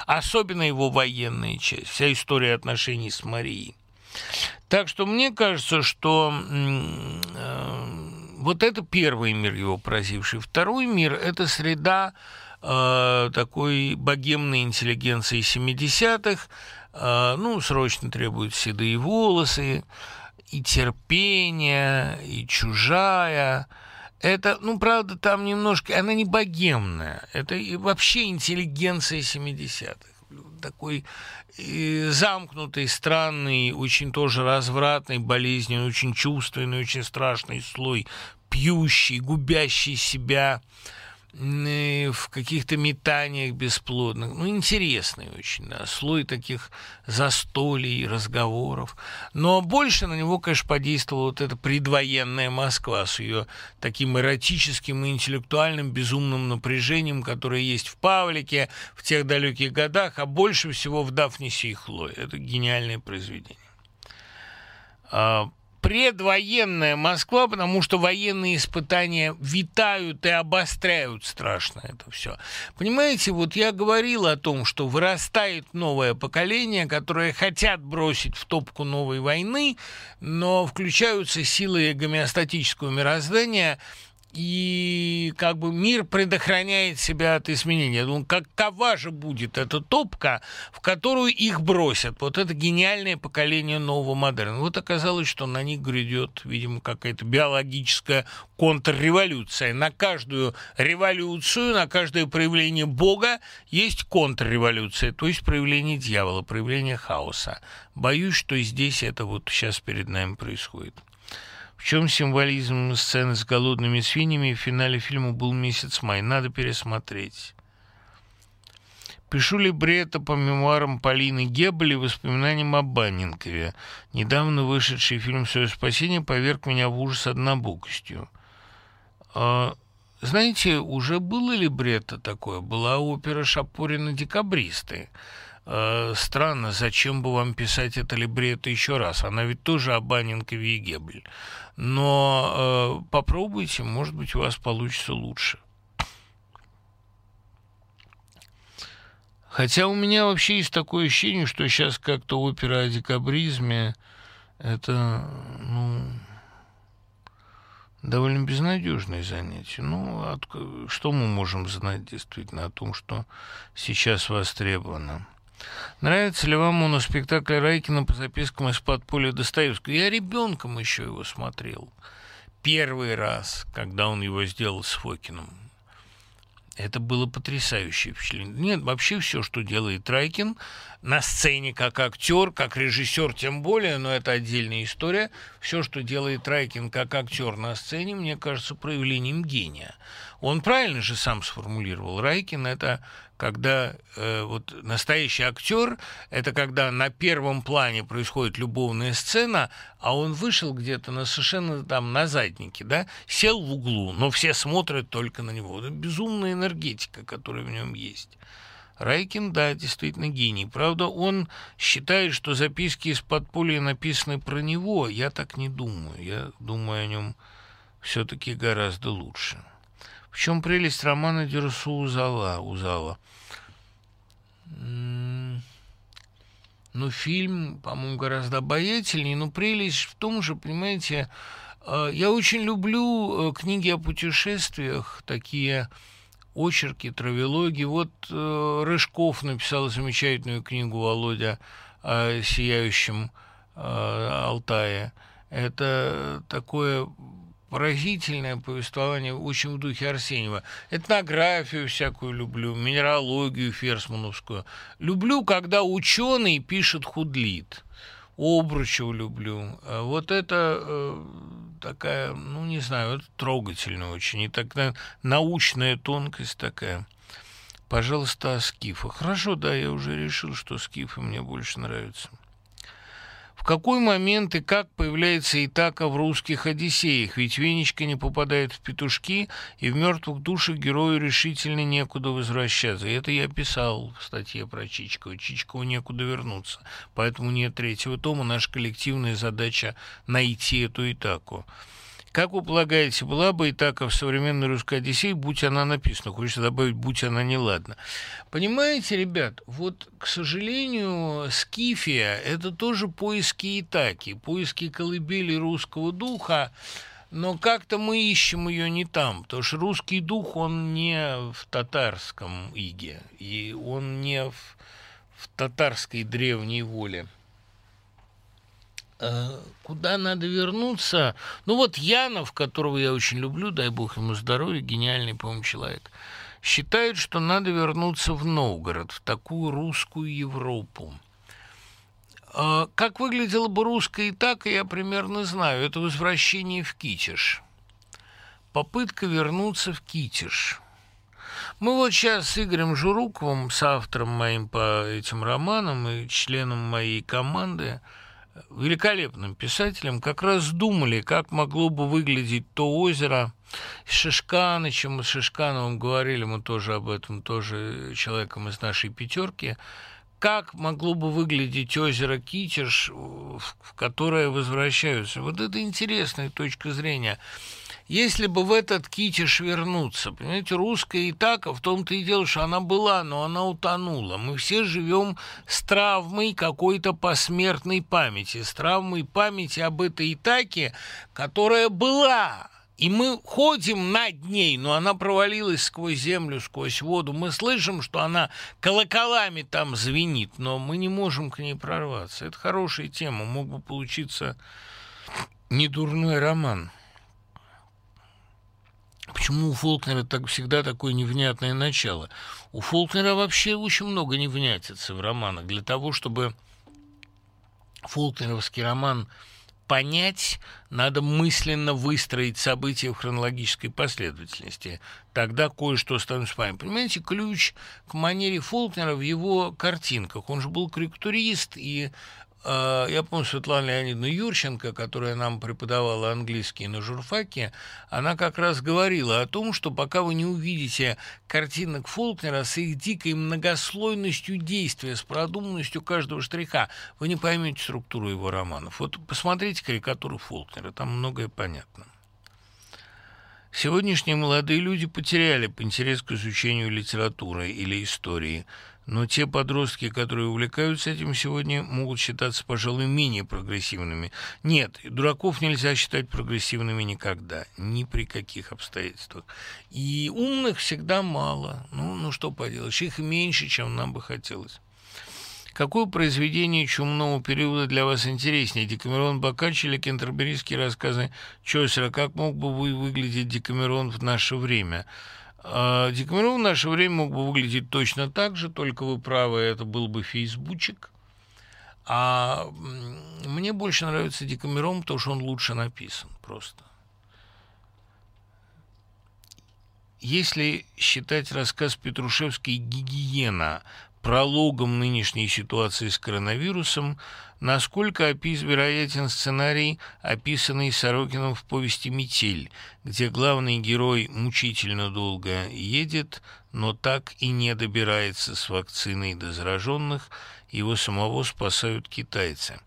Особенно его военная часть, вся история отношений с Марией. Так что мне кажется, что э, вот это первый мир его поразивший. Второй мир – это среда э, такой богемной интеллигенции 70-х, э, ну, срочно требуют седые волосы, и терпение, и чужая. Это, ну, правда, там немножко, она не богемная, это и вообще интеллигенция 70-х такой э, замкнутый, странный, очень тоже развратный, болезненный, очень чувственный, очень страшный слой, пьющий, губящий себя, в каких-то метаниях бесплодных. Ну, интересный очень, да, слой таких застолий, разговоров. Но больше на него, конечно, подействовала вот эта предвоенная Москва с ее таким эротическим и интеллектуальным безумным напряжением, которое есть в Павлике в тех далеких годах, а больше всего в Дафнисе и Хлое. Это гениальное произведение. Предвоенная Москва, потому что военные испытания витают и обостряют страшно это все. Понимаете, вот я говорил о том, что вырастает новое поколение, которое хотят бросить в топку новой войны, но включаются силы гомеостатического мироздания – и как бы мир предохраняет себя от изменения. Я думаю, какова же будет эта топка, в которую их бросят? Вот это гениальное поколение нового модерна. Вот оказалось, что на них грядет, видимо, какая-то биологическая контрреволюция. На каждую революцию, на каждое проявление Бога есть контрреволюция, то есть проявление дьявола, проявление хаоса. Боюсь, что здесь это вот сейчас перед нами происходит. В чем символизм сцены с голодными свиньями в финале фильма был месяц май? Надо пересмотреть. Пишу либретто по мемуарам Полины Геббель и воспоминаниям о Баннинкове. Недавно вышедший фильм «Свое спасение» поверг меня в ужас однобокостью. А, знаете, уже было либретто такое? Была опера Шапорина «Декабристы». А, странно, зачем бы вам писать это либретто еще раз? Она ведь тоже о Баннинкове и Геббель. Но э, попробуйте, может быть, у вас получится лучше. Хотя у меня вообще есть такое ощущение, что сейчас как-то опера о декабризме это, ну, довольно безнадежное занятие. Ну, от, что мы можем знать действительно о том, что сейчас востребовано? Нравится ли вам моноспектакль Райкина по запискам из подполья Достоевского? Я ребенком еще его смотрел. Первый раз, когда он его сделал с Фокином. Это было потрясающее впечатление. Нет, вообще все, что делает Трайкин на сцене как актер, как режиссер тем более, но это отдельная история. Все, что делает Трайкин как актер на сцене, мне кажется проявлением гения. Он правильно же сам сформулировал. Райкин – это когда э, вот настоящий актер – это когда на первом плане происходит любовная сцена, а он вышел где-то на совершенно там на заднике, да, сел в углу, но все смотрят только на него. Это безумная энергетика, которая в нем есть. Райкин, да, действительно гений. Правда, он считает, что записки из подполья написаны про него. Я так не думаю. Я думаю о нем все-таки гораздо лучше. В чем прелесть романа Дерсу Узала? Узала? Ну, фильм, по-моему, гораздо обаятельнее, но прелесть в том же, понимаете, э, я очень люблю э, книги о путешествиях, такие очерки, травелоги. Вот э, Рыжков написал замечательную книгу Володя о сияющем Алтае. Это такое поразительное повествование, очень в духе Арсеньева. Этнографию всякую люблю, минералогию ферсмановскую. Люблю, когда ученый пишет худлит. Обручева люблю. А вот это э, такая, ну, не знаю, это трогательно очень. И такая научная тонкость такая. Пожалуйста, о скифах. Хорошо, да, я уже решил, что скифы мне больше нравятся. В какой момент и как появляется Итака в русских «Одиссеях», ведь Венечка не попадает в петушки, и в «Мертвых душах» герою решительно некуда возвращаться. И это я писал в статье про Чичкова. Чичкову некуда вернуться, поэтому нет третьего тома. Наша коллективная задача — найти эту Итаку. Как вы полагаете, была бы и так в современной русской Одиссее, будь она написана? Хочется добавить, будь она неладна. Понимаете, ребят, вот, к сожалению, Скифия – это тоже поиски Итаки, поиски колыбели русского духа, но как-то мы ищем ее не там, потому что русский дух, он не в татарском иге, и он не в, в татарской древней воле. Э, куда надо вернуться? Ну вот Янов, которого я очень люблю, дай бог ему здоровья, гениальный, по-моему, человек, считает, что надо вернуться в Новгород, в такую русскую Европу. А как выглядела бы русская Итака, я примерно знаю. Это возвращение в Китеж. Попытка вернуться в Китеж. Мы вот сейчас с Игорем Журуковым, с автором моим по этим романам и членом моей команды – великолепным писателем, как раз думали, как могло бы выглядеть то озеро. С Шишканычем, с Шишкановым говорили, мы тоже об этом, тоже человеком из нашей пятерки, как могло бы выглядеть озеро Китеж, в которое возвращаются. Вот это интересная точка зрения – если бы в этот китиш вернуться, понимаете, русская Итака в том-то и дело, что она была, но она утонула. Мы все живем с травмой какой-то посмертной памяти, с травмой памяти об этой Итаке, которая была, и мы ходим над ней, но она провалилась сквозь землю, сквозь воду. Мы слышим, что она колоколами там звенит, но мы не можем к ней прорваться. Это хорошая тема, мог бы получиться недурной роман. Почему у Фолкнера так всегда такое невнятное начало? У Фолкнера вообще очень много невнятицы в романах. Для того, чтобы фолкнеровский роман понять, надо мысленно выстроить события в хронологической последовательности. Тогда кое-что становится понятно. Понимаете, ключ к манере Фолкнера в его картинках. Он же был карикатурист и я помню Светлану Леонидовну Юрченко, которая нам преподавала английский на журфаке, она как раз говорила о том, что пока вы не увидите картинок Фолкнера с их дикой многослойностью действия, с продуманностью каждого штриха, вы не поймете структуру его романов. Вот посмотрите карикатуру Фолкнера, там многое понятно. Сегодняшние молодые люди потеряли интерес к изучению литературы или истории – но те подростки, которые увлекаются этим сегодня, могут считаться, пожалуй, менее прогрессивными. Нет, дураков нельзя считать прогрессивными никогда, ни при каких обстоятельствах. И умных всегда мало. Ну, ну что поделаешь, их меньше, чем нам бы хотелось. Какое произведение чумного периода для вас интереснее, Декамерон Боккаччо или кентерберийские рассказы Чосера? Как мог бы вы выглядеть Декамерон в наше время? А Декамерон в наше время мог бы выглядеть точно так же, только вы правы, это был бы фейсбучик. А мне больше нравится Декамерон, потому что он лучше написан просто. Если считать рассказ Петрушевской «Гигиена» прологом нынешней ситуации с коронавирусом, насколько опис вероятен сценарий, описанный Сорокином в повести «Метель», где главный герой мучительно долго едет, но так и не добирается с вакциной до зараженных, его самого спасают китайцы.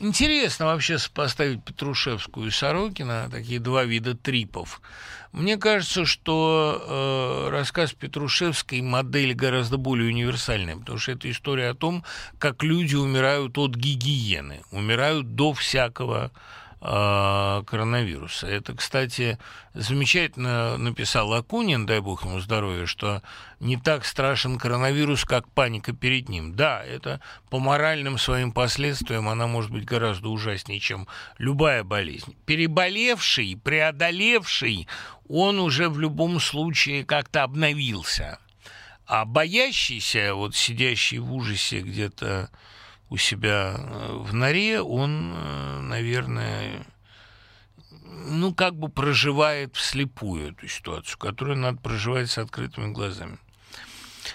Интересно вообще поставить Петрушевскую и Сорокина, такие два вида трипов – мне кажется, что э, рассказ Петрушевской модель гораздо более универсальная, потому что это история о том, как люди умирают от гигиены, умирают до всякого коронавируса. Это, кстати, замечательно написал Акунин, дай бог ему здоровья, что не так страшен коронавирус, как паника перед ним. Да, это по моральным своим последствиям она может быть гораздо ужаснее, чем любая болезнь. Переболевший, преодолевший, он уже в любом случае как-то обновился. А боящийся, вот сидящий в ужасе где-то у себя э, в норе, он, э, наверное, ну, как бы проживает вслепую эту ситуацию, которую надо проживать с открытыми глазами.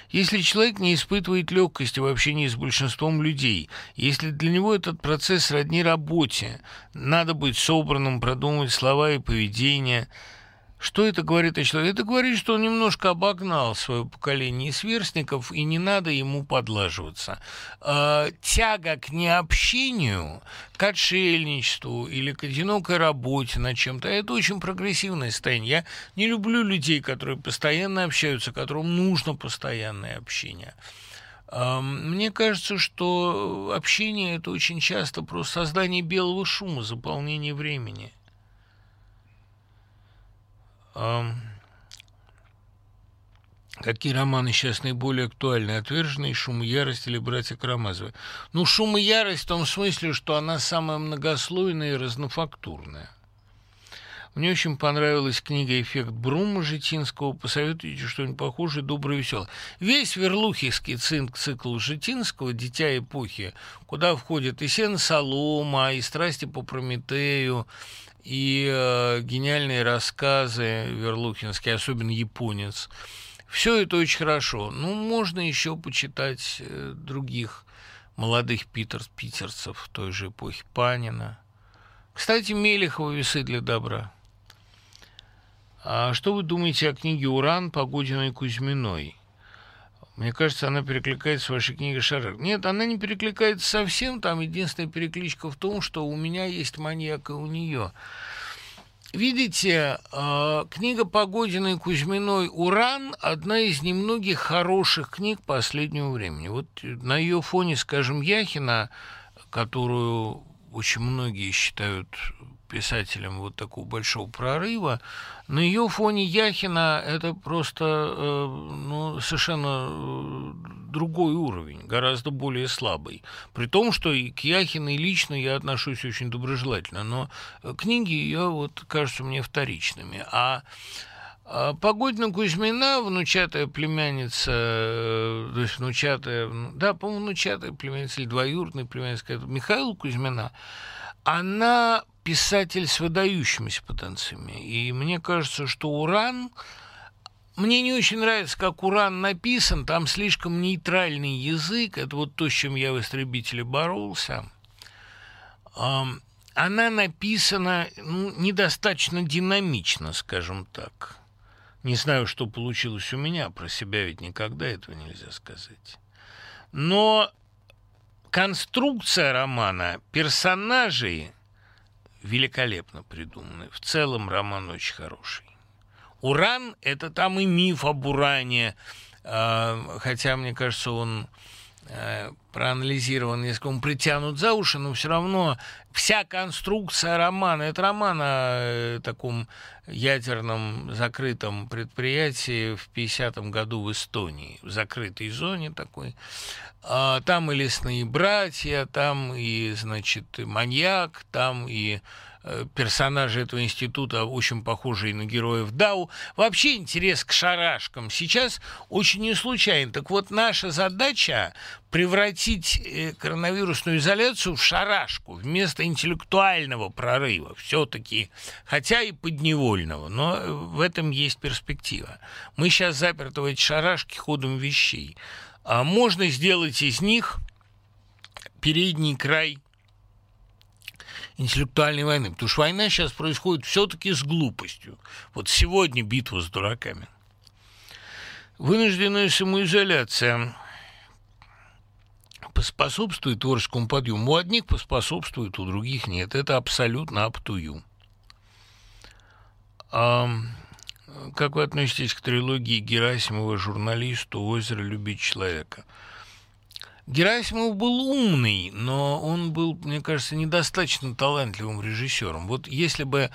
Если человек не испытывает легкости в общении с большинством людей, если для него этот процесс родни работе, надо быть собранным, продумывать слова и поведение – что это говорит о человеке? Это говорит, что он немножко обогнал свое поколение сверстников, и не надо ему подлаживаться. Э, тяга к необщению, к отшельничеству или к одинокой работе над чем-то, это очень прогрессивное состояние. Я не люблю людей, которые постоянно общаются, которым нужно постоянное общение. Мне кажется, что общение – это очень часто просто создание белого шума, заполнение времени – Какие романы сейчас наиболее актуальны? «Отверженный», «Шум и ярость» или «Братья Карамазовы»? Ну, «Шум и ярость» в том смысле, что она самая многослойная и разнофактурная. Мне очень понравилась книга «Эффект Брума» Житинского. Посоветуйте что-нибудь похожее, доброе, веселое. Весь верлухийский цикл Житинского «Дитя эпохи», куда входит и «Сен Солома», и «Страсти по Прометею», и э, гениальные рассказы Верлухинские, особенно «Японец». Все это очень хорошо. Ну, можно еще почитать э, других молодых питер, питерцев той же эпохи Панина. Кстати, Мелехова «Весы для добра». А что вы думаете о книге «Уран» Погодиной Кузьминой? Мне кажется, она перекликается с вашей книгой «Шарак». Нет, она не перекликается совсем. Там единственная перекличка в том, что у меня есть маньяк и у нее. Видите, э, книга Погодиной Кузьминой «Уран» – одна из немногих хороших книг последнего времени. Вот на ее фоне, скажем, Яхина, которую очень многие считают писателем вот такого большого прорыва. На ее фоне Яхина это просто э, ну, совершенно э, другой уровень, гораздо более слабый. При том, что и к Яхиной лично я отношусь очень доброжелательно, но книги ее вот кажутся мне вторичными. А а Погодина Кузьмина, внучатая племянница, э, то есть внучатая, да, по-моему, внучатая племянница или двоюродная племянница Михаила Кузьмина, она писатель с выдающимися потенциями. И мне кажется, что «Уран» Мне не очень нравится, как «Уран» написан, там слишком нейтральный язык, это вот то, с чем я в «Истребителе» боролся. Она написана ну, недостаточно динамично, скажем так. Не знаю, что получилось у меня, про себя ведь никогда этого нельзя сказать. Но конструкция романа, персонажи великолепно придуманы. В целом роман очень хороший. Уран – это там и миф об уране, а, хотя, мне кажется, он проанализирован, если он притянут за уши, но все равно вся конструкция романа, это роман о э, таком ядерном закрытом предприятии в 50-м году в Эстонии, в закрытой зоне такой. А, там и лесные братья, там и, значит, маньяк, там и Э, персонажи этого института очень похожие на героев Дау. Вообще интерес к шарашкам сейчас очень не случайен. Так вот, наша задача превратить э, коронавирусную изоляцию в шарашку вместо интеллектуального прорыва все-таки, хотя и подневольного, но в этом есть перспектива. Мы сейчас заперты в эти шарашки ходом вещей. А можно сделать из них передний край интеллектуальной войны. Потому что война сейчас происходит все-таки с глупостью. Вот сегодня битва с дураками. Вынужденная самоизоляция поспособствует творческому подъему. У одних поспособствует, у других нет. Это абсолютно аптую. Как вы относитесь к трилогии Герасимова «Журналисту. Озеро любить человека»? Герасимов был умный, но он был, мне кажется, недостаточно талантливым режиссером. Вот если бы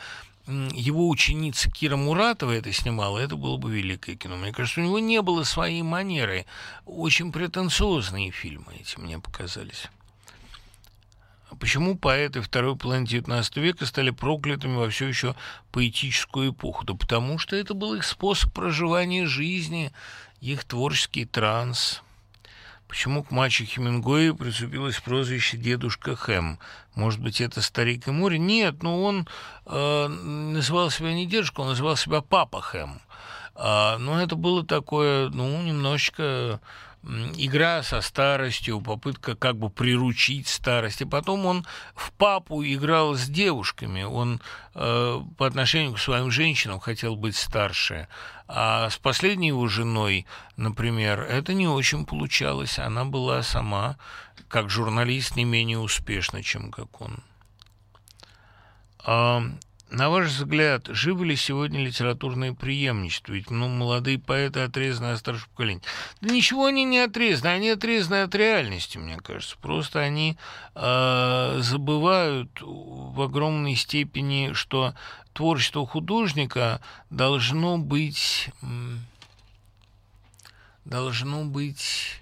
его ученица Кира Муратова это снимала, это было бы великое кино. Мне кажется, у него не было своей манеры. Очень претенциозные фильмы эти мне показались. А почему поэты второй половины XIX века стали проклятыми во все еще поэтическую эпоху? Да потому что это был их способ проживания жизни, их творческий транс – Почему к маче Хемингуэю прицепилось прозвище «Дедушка Хэм»? Может быть, это старик и море? Нет, но он э, называл себя не дедушка, он называл себя Папа Хэм. А, но это было такое, ну, немножечко игра со старостью, попытка как бы приручить старость. И потом он в папу играл с девушками. Он э, по отношению к своим женщинам хотел быть старше. А с последней его женой, например, это не очень получалось. Она была сама, как журналист, не менее успешна, чем как он. На ваш взгляд, живы ли сегодня литературные преемничества? Ведь ну, молодые поэты отрезаны от старшего поколения. Да ничего они не отрезаны, они отрезаны от реальности, мне кажется. Просто они э, забывают в огромной степени, что творчество художника должно быть должно быть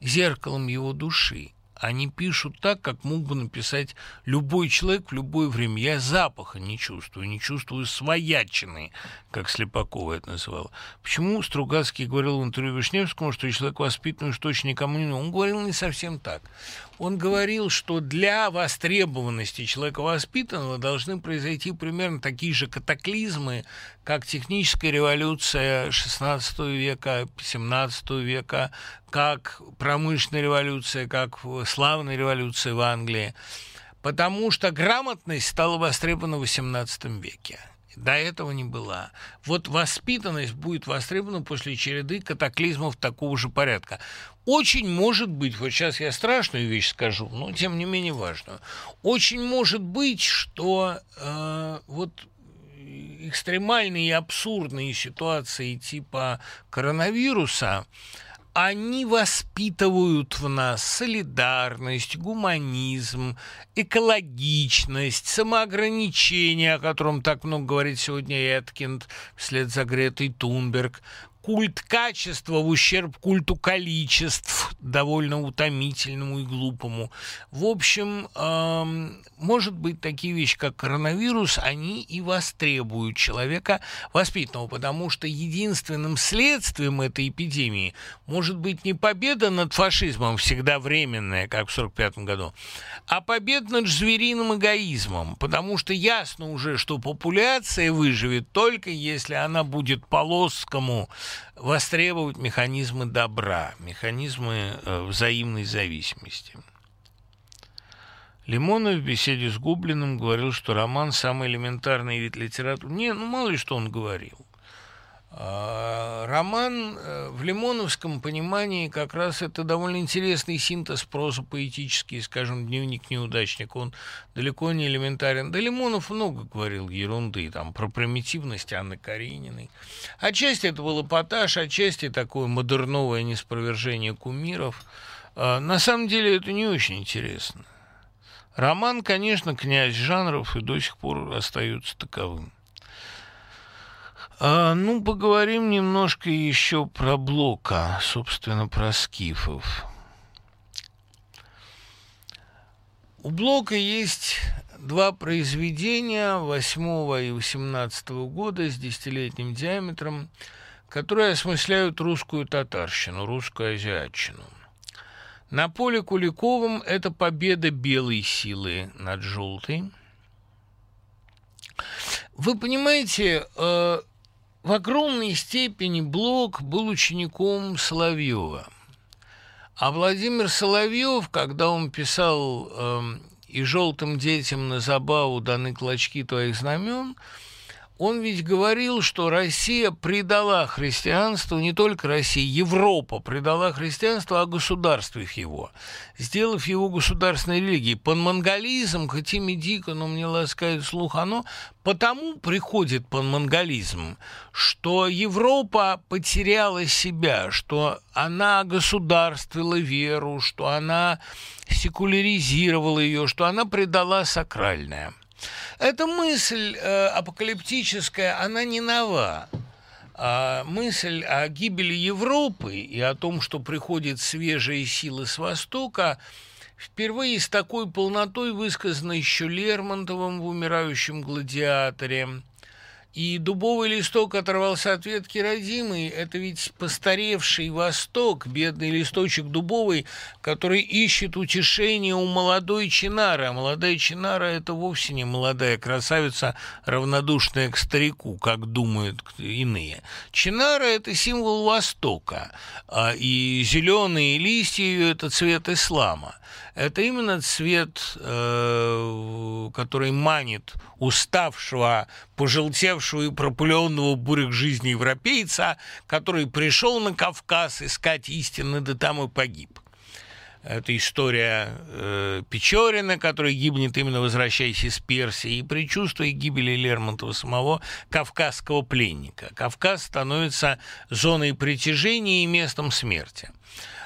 зеркалом его души они пишут так, как мог бы написать любой человек в любое время. Я запаха не чувствую, не чувствую своячины, как Слепакова это называла. Почему Стругацкий говорил в интервью Вишневскому, что человек воспитанный, что очень никому не Он говорил не совсем так. Он говорил, что для востребованности человека воспитанного должны произойти примерно такие же катаклизмы, как техническая революция XVI века, XVII века, как промышленная революция, как славная революция в Англии. Потому что грамотность стала востребована в XVIII веке. До этого не была. Вот воспитанность будет востребована после череды катаклизмов такого же порядка. Очень может быть, вот сейчас я страшную вещь скажу, но тем не менее важную. Очень может быть, что э, вот экстремальные и абсурдные ситуации типа коронавируса они воспитывают в нас солидарность, гуманизм, экологичность, самоограничение, о котором так много говорит сегодня Эткинд вслед за Гретой Тунберг, культ качества в ущерб культу количеств, довольно утомительному и глупому. В общем, эм, может быть, такие вещи, как коронавирус, они и востребуют человека воспитанного, потому что единственным следствием этой эпидемии может быть не победа над фашизмом, всегда временная, как в 1945 году, а победа над звериным эгоизмом, потому что ясно уже, что популяция выживет только если она будет по-лосскому востребовать механизмы добра, механизмы э, взаимной зависимости. Лимонов в беседе с Гублиным говорил, что роман – самый элементарный вид литературы. Не, ну мало ли что он говорил. А, роман э, в лимоновском понимании как раз это довольно интересный синтез прозы поэтический, скажем, «Дневник неудачника». Он далеко не элементарен. Да Лимонов много говорил ерунды, там, про примитивность Анны Карениной. Отчасти это был эпатаж, отчасти такое модерновое неспровержение кумиров. А, на самом деле это не очень интересно. Роман, конечно, князь жанров и до сих пор остается таковым. А, ну, поговорим немножко еще про Блока, собственно, про скифов. У Блока есть два произведения 8 и 18 года с десятилетним диаметром, которые осмысляют русскую татарщину, русскую азиатчину. На поле Куликовым это победа белой силы над желтой. Вы понимаете, э, в огромной степени Блок был учеником Соловьева. А Владимир Соловьев, когда он писал э, «И желтым детям на забаву даны клочки твоих знамен», он ведь говорил, что Россия предала христианство, не только Россия, Европа предала христианство, а государстве его, сделав его государственной религией. Панмонголизм, хоть и дико, но мне ласкает слух, оно потому приходит панмонголизм, что Европа потеряла себя, что она государствила веру, что она секуляризировала ее, что она предала сакральное – эта мысль э, апокалиптическая, она не нова. А мысль о гибели Европы и о том, что приходят свежие силы с Востока, впервые с такой полнотой высказана еще Лермонтовым в «Умирающем гладиаторе», и дубовый листок оторвался от ветки родимый. Это ведь постаревший Восток, бедный листочек дубовый, который ищет утешение у молодой чинары. А молодая чинара – это вовсе не молодая красавица, равнодушная к старику, как думают иные. Чинара – это символ Востока, а, и зеленые листья ее – это цвет ислама это именно цвет, э, который манит уставшего, пожелтевшего и пропыленного бурых жизни европейца, который пришел на Кавказ искать истины, да там и погиб. Это история э, Печорина, который гибнет именно возвращаясь из Персии, и предчувствие гибели Лермонтова самого кавказского пленника. Кавказ становится зоной притяжения и местом смерти.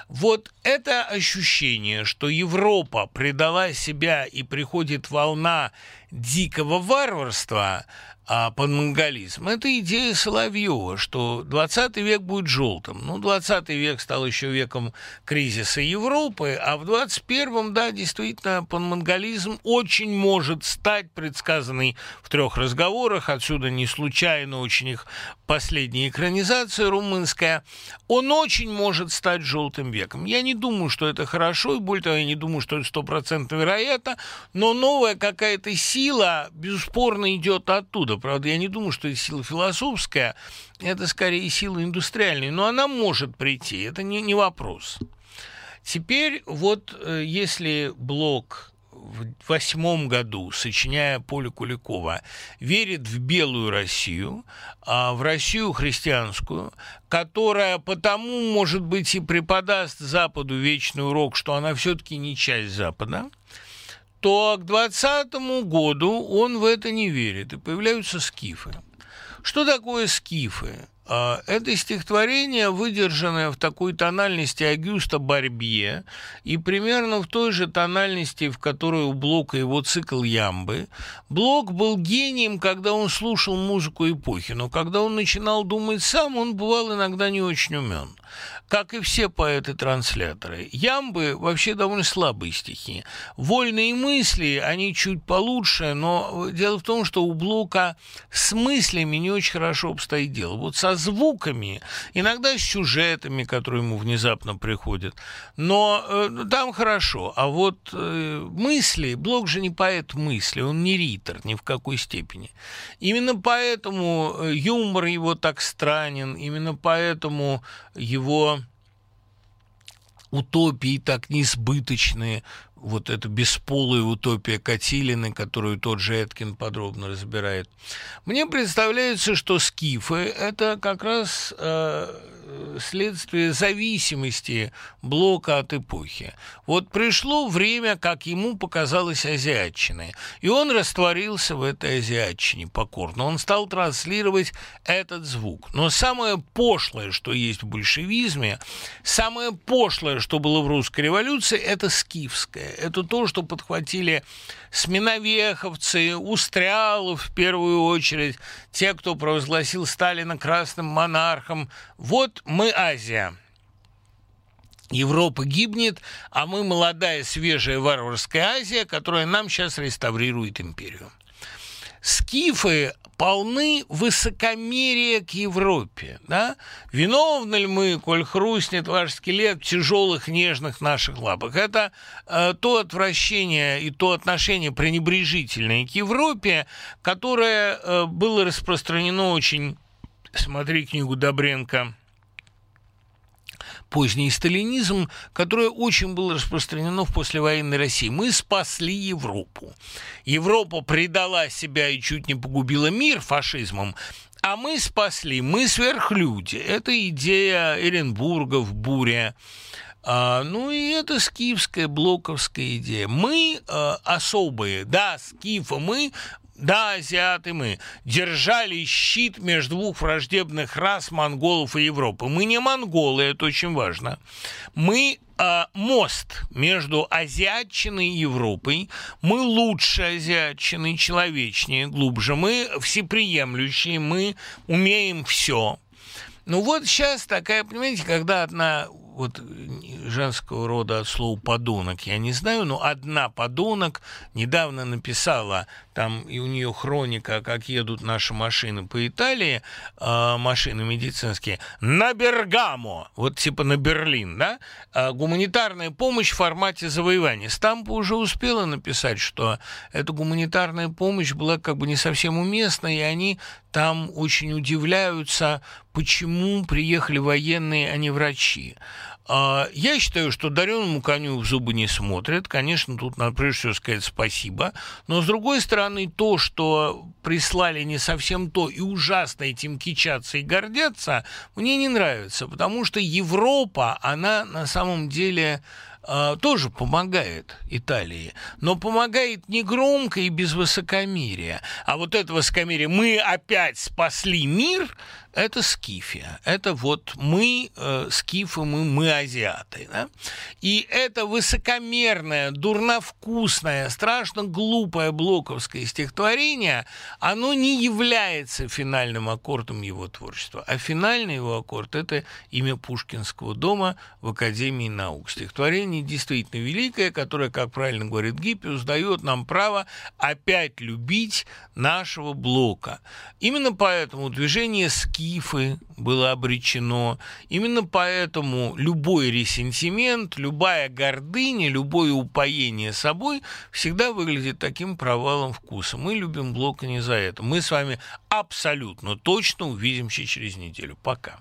Вот это ощущение, что Европа предала себя и приходит волна дикого варварства, а панмонголизм – это идея Соловьева, что 20 век будет желтым. Ну, 20 век стал еще веком кризиса Европы, а в 21-м, да, действительно, панмонголизм очень может стать предсказанный в трех разговорах, отсюда не случайно очень их последняя экранизация румынская, он очень может стать желтым веком. Я не думаю, что это хорошо, и более того, я не думаю, что это стопроцентно вероятно, но новая какая-то сила, бесспорно, идет оттуда Правда, я не думаю, что это сила философская, это скорее сила индустриальная, но она может прийти, это не, не вопрос. Теперь вот э, если Блок в восьмом году, сочиняя Поле Куликова, верит в белую Россию, а в Россию христианскую, которая потому, может быть, и преподаст Западу вечный урок, что она все-таки не часть Запада, то к 20 году он в это не верит, и появляются скифы. Что такое скифы? А, это стихотворение, выдержанное в такой тональности Агюста Барбье и примерно в той же тональности, в которой у Блока его цикл «Ямбы». Блок был гением, когда он слушал музыку эпохи, но когда он начинал думать сам, он бывал иногда не очень умен как и все поэты-трансляторы. Ямбы вообще довольно слабые стихи. Вольные мысли, они чуть получше, но дело в том, что у Блока с мыслями не очень хорошо обстоит дело. Вот со звуками, иногда с сюжетами, которые ему внезапно приходят, но э, там хорошо. А вот э, мысли, Блок же не поэт мысли, он не ритор ни в какой степени. Именно поэтому э, юмор его так странен, именно поэтому его утопии так несбыточные, вот эта бесполая утопия Катилины, которую тот же Эткин подробно разбирает. Мне представляется, что скифы – это как раз э, следствие зависимости блока от эпохи. Вот пришло время, как ему показалось, азиатчины, и он растворился в этой азиатчине покорно. Он стал транслировать этот звук. Но самое пошлое, что есть в большевизме, самое пошлое, что было в русской революции, это скифское это то, что подхватили сменовеховцы, Устрялов в первую очередь, те, кто провозгласил Сталина красным монархом. Вот мы Азия. Европа гибнет, а мы молодая, свежая варварская Азия, которая нам сейчас реставрирует империю. Скифы полны высокомерия к Европе. Да? Виновны ли мы, коль хрустнет ваш скелет в тяжелых нежных наших лапах? Это э, то отвращение и то отношение пренебрежительное к Европе, которое э, было распространено очень... Смотри книгу Добренко поздний сталинизм, которое очень было распространено в послевоенной России. Мы спасли Европу. Европа предала себя и чуть не погубила мир фашизмом, а мы спасли, мы сверхлюди. Это идея Эренбурга в буре. А, ну и это скифская, блоковская идея. Мы а, особые, да, скифы, мы да, азиаты мы держали щит между двух враждебных рас монголов и Европы. Мы не монголы, это очень важно. Мы э, мост между азиатчиной и Европой. Мы лучше азиатчины, человечнее, глубже. Мы всеприемлющие, мы умеем все. Ну вот сейчас такая, понимаете, когда одна вот женского рода от слова подонок, я не знаю, но одна подонок недавно написала, там и у нее хроника, как едут наши машины по Италии, э, машины медицинские, на Бергамо, вот типа на Берлин, да, э, гуманитарная помощь в формате завоевания. Стампа уже успела написать, что эта гуманитарная помощь была как бы не совсем уместна, и они там очень удивляются, почему приехали военные, а не врачи. А, я считаю, что дареному коню в зубы не смотрят. Конечно, тут надо прежде всего сказать спасибо. Но, с другой стороны, то, что прислали не совсем то и ужасно этим кичаться и гордятся, мне не нравится. Потому что Европа, она на самом деле а, тоже помогает Италии, но помогает не громко и без высокомерия. А вот это высокомерие «мы опять спасли мир» это Скифия. Это вот мы, э, скифы, мы, мы азиаты. Да? И это высокомерное, дурновкусное, страшно глупое блоковское стихотворение, оно не является финальным аккордом его творчества. А финальный его аккорд – это имя Пушкинского дома в Академии наук. Стихотворение действительно великое, которое, как правильно говорит Гиппиус, дает нам право опять любить нашего блока. Именно поэтому движение «Скиф» скифы было обречено. Именно поэтому любой ресентимент, любая гордыня, любое упоение собой всегда выглядит таким провалом вкуса. Мы любим Блока не за это. Мы с вами абсолютно точно увидимся через неделю. Пока.